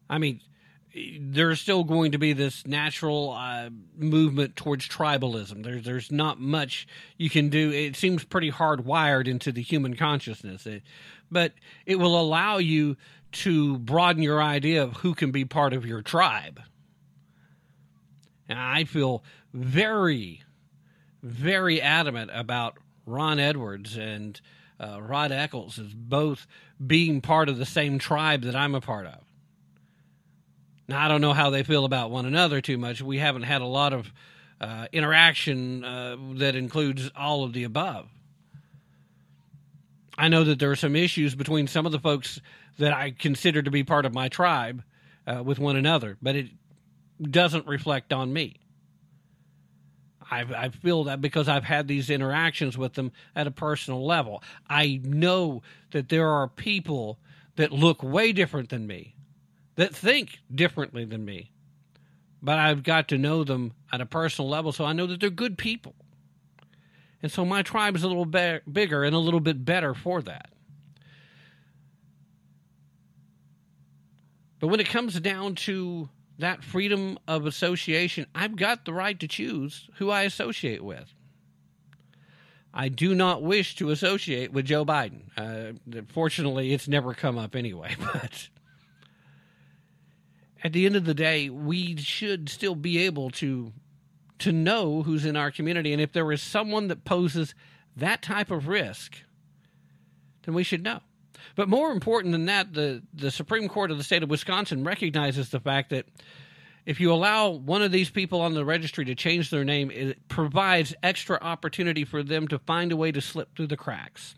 I mean, there's still going to be this natural uh, movement towards tribalism. There's there's not much you can do. It seems pretty hardwired into the human consciousness, it, but it will allow you to broaden your idea of who can be part of your tribe. And I feel very, very adamant about Ron Edwards and uh, Rod Eccles as both being part of the same tribe that I'm a part of. Now, I don't know how they feel about one another too much. We haven't had a lot of uh, interaction uh, that includes all of the above. I know that there are some issues between some of the folks that I consider to be part of my tribe uh, with one another, but it doesn't reflect on me. I, I feel that because I've had these interactions with them at a personal level. I know that there are people that look way different than me, that think differently than me, but I've got to know them at a personal level so I know that they're good people. And so my tribe is a little be- bigger and a little bit better for that. But when it comes down to that freedom of association, I've got the right to choose who I associate with. I do not wish to associate with Joe Biden. Uh, fortunately, it's never come up anyway, but at the end of the day, we should still be able to to know who's in our community and if there is someone that poses that type of risk, then we should know. But more important than that, the, the Supreme Court of the state of Wisconsin recognizes the fact that if you allow one of these people on the registry to change their name, it provides extra opportunity for them to find a way to slip through the cracks.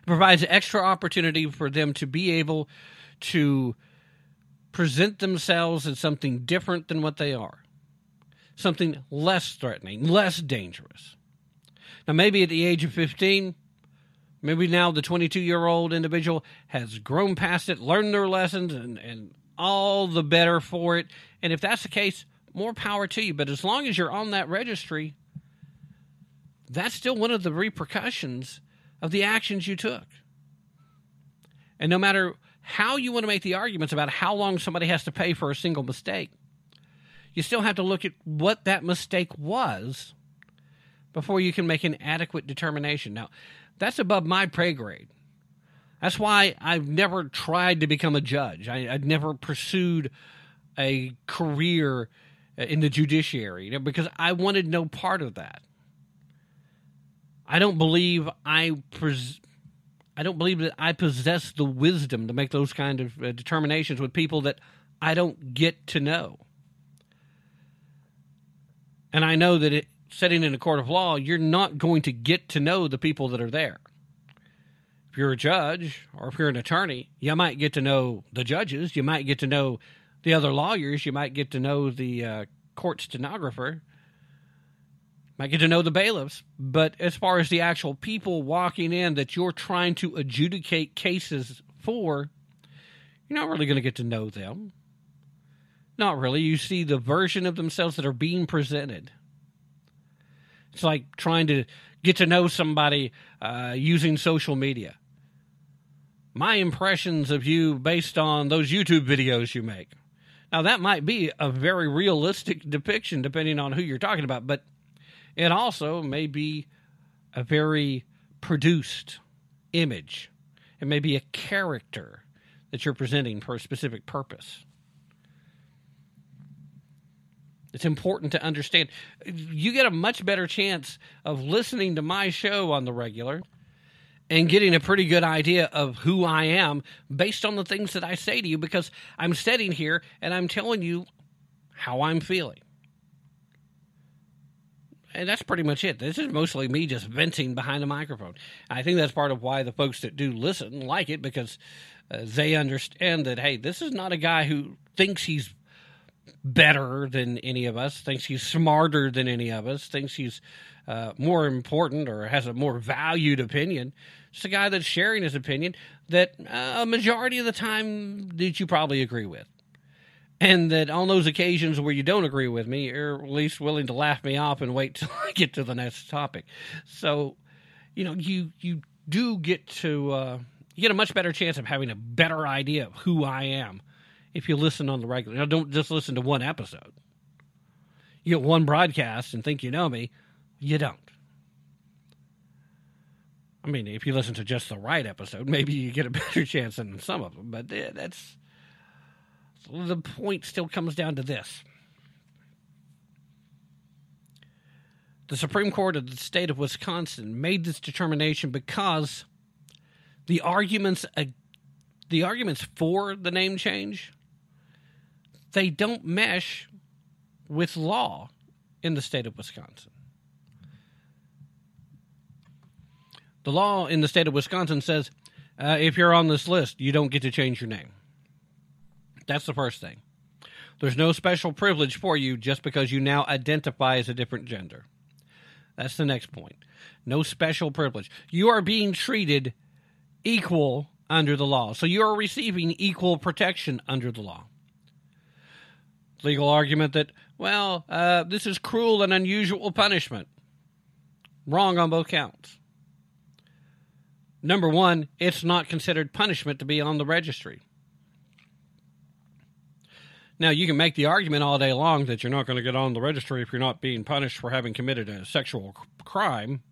It provides extra opportunity for them to be able to present themselves as something different than what they are, something less threatening, less dangerous. Now, maybe at the age of 15, maybe now the 22 year old individual has grown past it, learned their lessons, and, and all the better for it. And if that's the case, more power to you. But as long as you're on that registry, that's still one of the repercussions of the actions you took. And no matter how you want to make the arguments about how long somebody has to pay for a single mistake, you still have to look at what that mistake was before you can make an adequate determination. Now, that's above my pay grade. That's why I've never tried to become a judge. I, would never pursued a career in the judiciary you know, because I wanted no part of that. I don't believe I pres- I don't believe that I possess the wisdom to make those kind of uh, determinations with people that I don't get to know. And I know that it, sitting in a court of law, you're not going to get to know the people that are there. If you're a judge or if you're an attorney, you might get to know the judges, you might get to know the other lawyers, you might get to know the uh, court stenographer, might get to know the bailiffs. But as far as the actual people walking in that you're trying to adjudicate cases for, you're not really going to get to know them. Not really. You see the version of themselves that are being presented. It's like trying to get to know somebody uh, using social media. My impressions of you based on those YouTube videos you make. Now, that might be a very realistic depiction depending on who you're talking about, but it also may be a very produced image. It may be a character that you're presenting for a specific purpose. It's important to understand. You get a much better chance of listening to my show on the regular and getting a pretty good idea of who I am based on the things that I say to you because I'm sitting here and I'm telling you how I'm feeling. And that's pretty much it. This is mostly me just venting behind a microphone. I think that's part of why the folks that do listen like it because uh, they understand that, hey, this is not a guy who thinks he's better than any of us, thinks he's smarter than any of us, thinks he's uh, more important or has a more valued opinion. It's a guy that's sharing his opinion that uh, a majority of the time that you probably agree with. And that on those occasions where you don't agree with me, you're at least willing to laugh me off and wait till I get to the next topic. So, you know, you you do get to uh, you get a much better chance of having a better idea of who I am if you listen on the regular. Now, don't just listen to one episode. You get one broadcast and think you know me. You don't. I mean, if you listen to just the right episode, maybe you get a better chance than some of them. But eh, that's the point. Still comes down to this: the Supreme Court of the state of Wisconsin made this determination because the arguments the arguments for the name change they don't mesh with law in the state of Wisconsin. The law in the state of Wisconsin says uh, if you're on this list, you don't get to change your name. That's the first thing. There's no special privilege for you just because you now identify as a different gender. That's the next point. No special privilege. You are being treated equal under the law. So you are receiving equal protection under the law. Legal argument that, well, uh, this is cruel and unusual punishment. Wrong on both counts. Number one, it's not considered punishment to be on the registry. Now, you can make the argument all day long that you're not going to get on the registry if you're not being punished for having committed a sexual crime.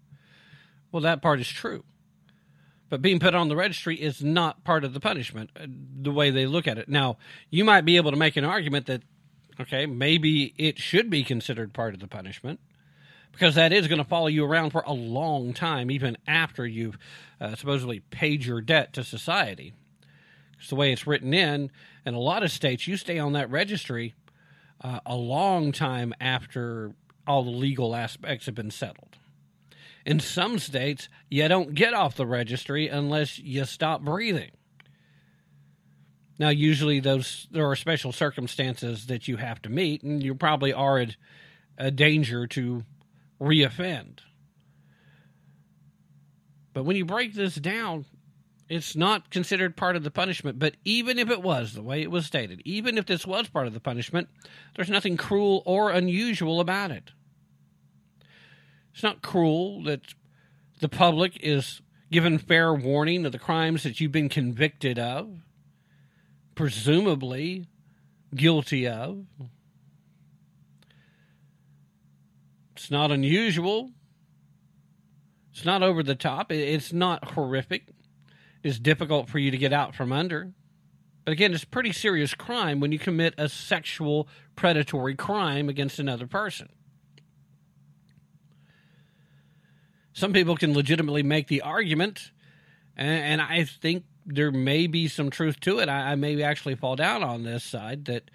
Well, that part is true. But being put on the registry is not part of the punishment, uh, the way they look at it. Now, you might be able to make an argument that, okay, maybe it should be considered part of the punishment because that is going to follow you around for a long time, even after you've uh, supposedly paid your debt to society. It's the way it's written in. In a lot of states, you stay on that registry uh, a long time after all the legal aspects have been settled. In some states, you don't get off the registry unless you stop breathing. Now, usually those there are special circumstances that you have to meet, and you probably are at a danger to reoffend. But when you break this down, it's not considered part of the punishment. But even if it was the way it was stated, even if this was part of the punishment, there's nothing cruel or unusual about it. It's not cruel that the public is given fair warning of the crimes that you've been convicted of, presumably guilty of. It's not unusual. It's not over the top. It's not horrific. It's difficult for you to get out from under. But again, it's a pretty serious crime when you commit a sexual predatory crime against another person. Some people can legitimately make the argument and, and I think there may be some truth to it. I, I may actually fall down on this side that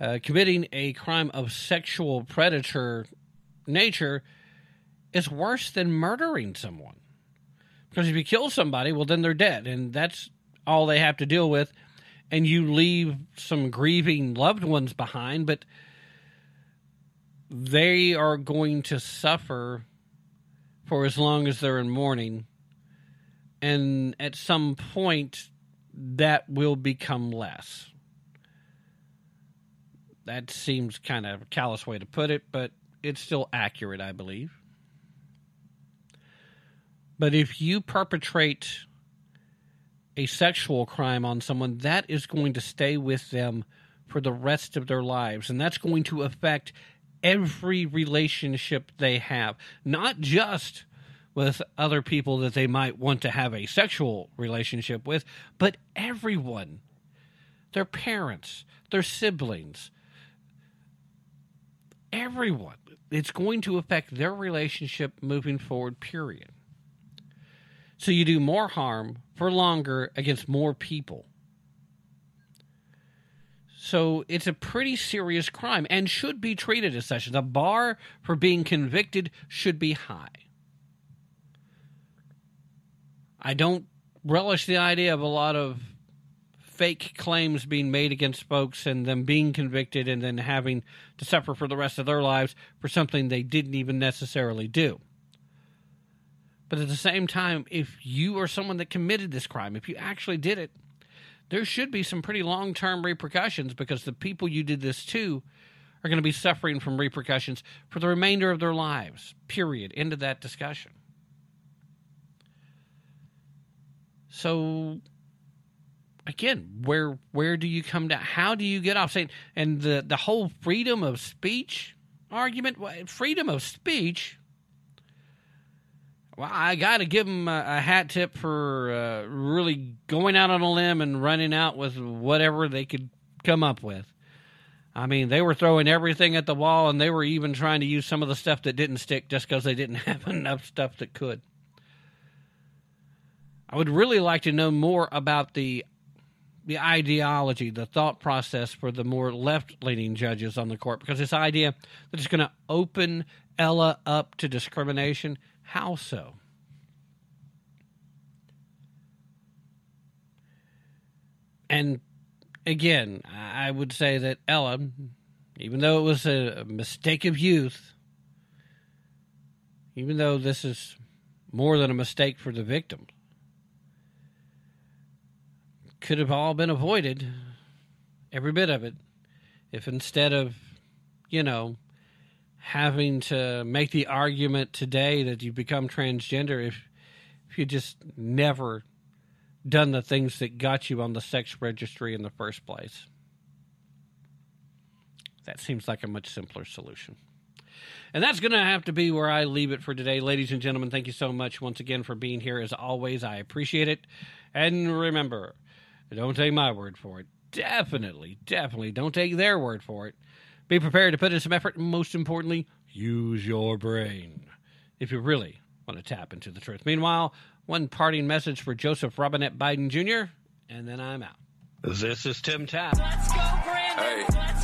uh, committing a crime of sexual predator nature is worse than murdering someone. Because if you kill somebody, well, then they're dead, and that's all they have to deal with. And you leave some grieving loved ones behind, but they are going to suffer for as long as they're in mourning. And at some point, that will become less. That seems kind of a callous way to put it, but it's still accurate, I believe. But if you perpetrate a sexual crime on someone, that is going to stay with them for the rest of their lives. And that's going to affect every relationship they have, not just with other people that they might want to have a sexual relationship with, but everyone their parents, their siblings, everyone. It's going to affect their relationship moving forward, period. So you do more harm for longer against more people. So it's a pretty serious crime and should be treated as such. The bar for being convicted should be high. I don't relish the idea of a lot of fake claims being made against folks and them being convicted and then having to suffer for the rest of their lives for something they didn't even necessarily do. But at the same time, if you are someone that committed this crime, if you actually did it, there should be some pretty long term repercussions because the people you did this to are going to be suffering from repercussions for the remainder of their lives. Period. End of that discussion. So again, where where do you come down? How do you get off saying and the the whole freedom of speech argument? Freedom of speech. Well, I got to give them a, a, hat tip for uh, really going out on a limb and running out with whatever they could come up with. I mean, they were throwing everything at the wall, and they were even trying to use some of the stuff that didn't stick just because they didn't have enough stuff that could. I would really like to know more about the the ideology, the thought process for the more left leaning judges on the court, because this idea that it's going to open Ella up to discrimination, how so? And again, I would say that Ella, even though it was a mistake of youth, even though this is more than a mistake for the victim, could have all been avoided, every bit of it, if instead of, you know, having to make the argument today that you become transgender, if if you just never done the things that got you on the sex registry in the first place. That seems like a much simpler solution. And that's going to have to be where I leave it for today. Ladies and gentlemen, thank you so much once again for being here. As always, I appreciate it. And remember, don't take my word for it. Definitely, definitely don't take their word for it. Be prepared to put in some effort, and most importantly, use your brain if you really want to tap into the truth. Meanwhile, one parting message for Joseph Robinette Biden Jr., and then I'm out. This is Tim Tapp. Let's go, Brandon. Hey. Let's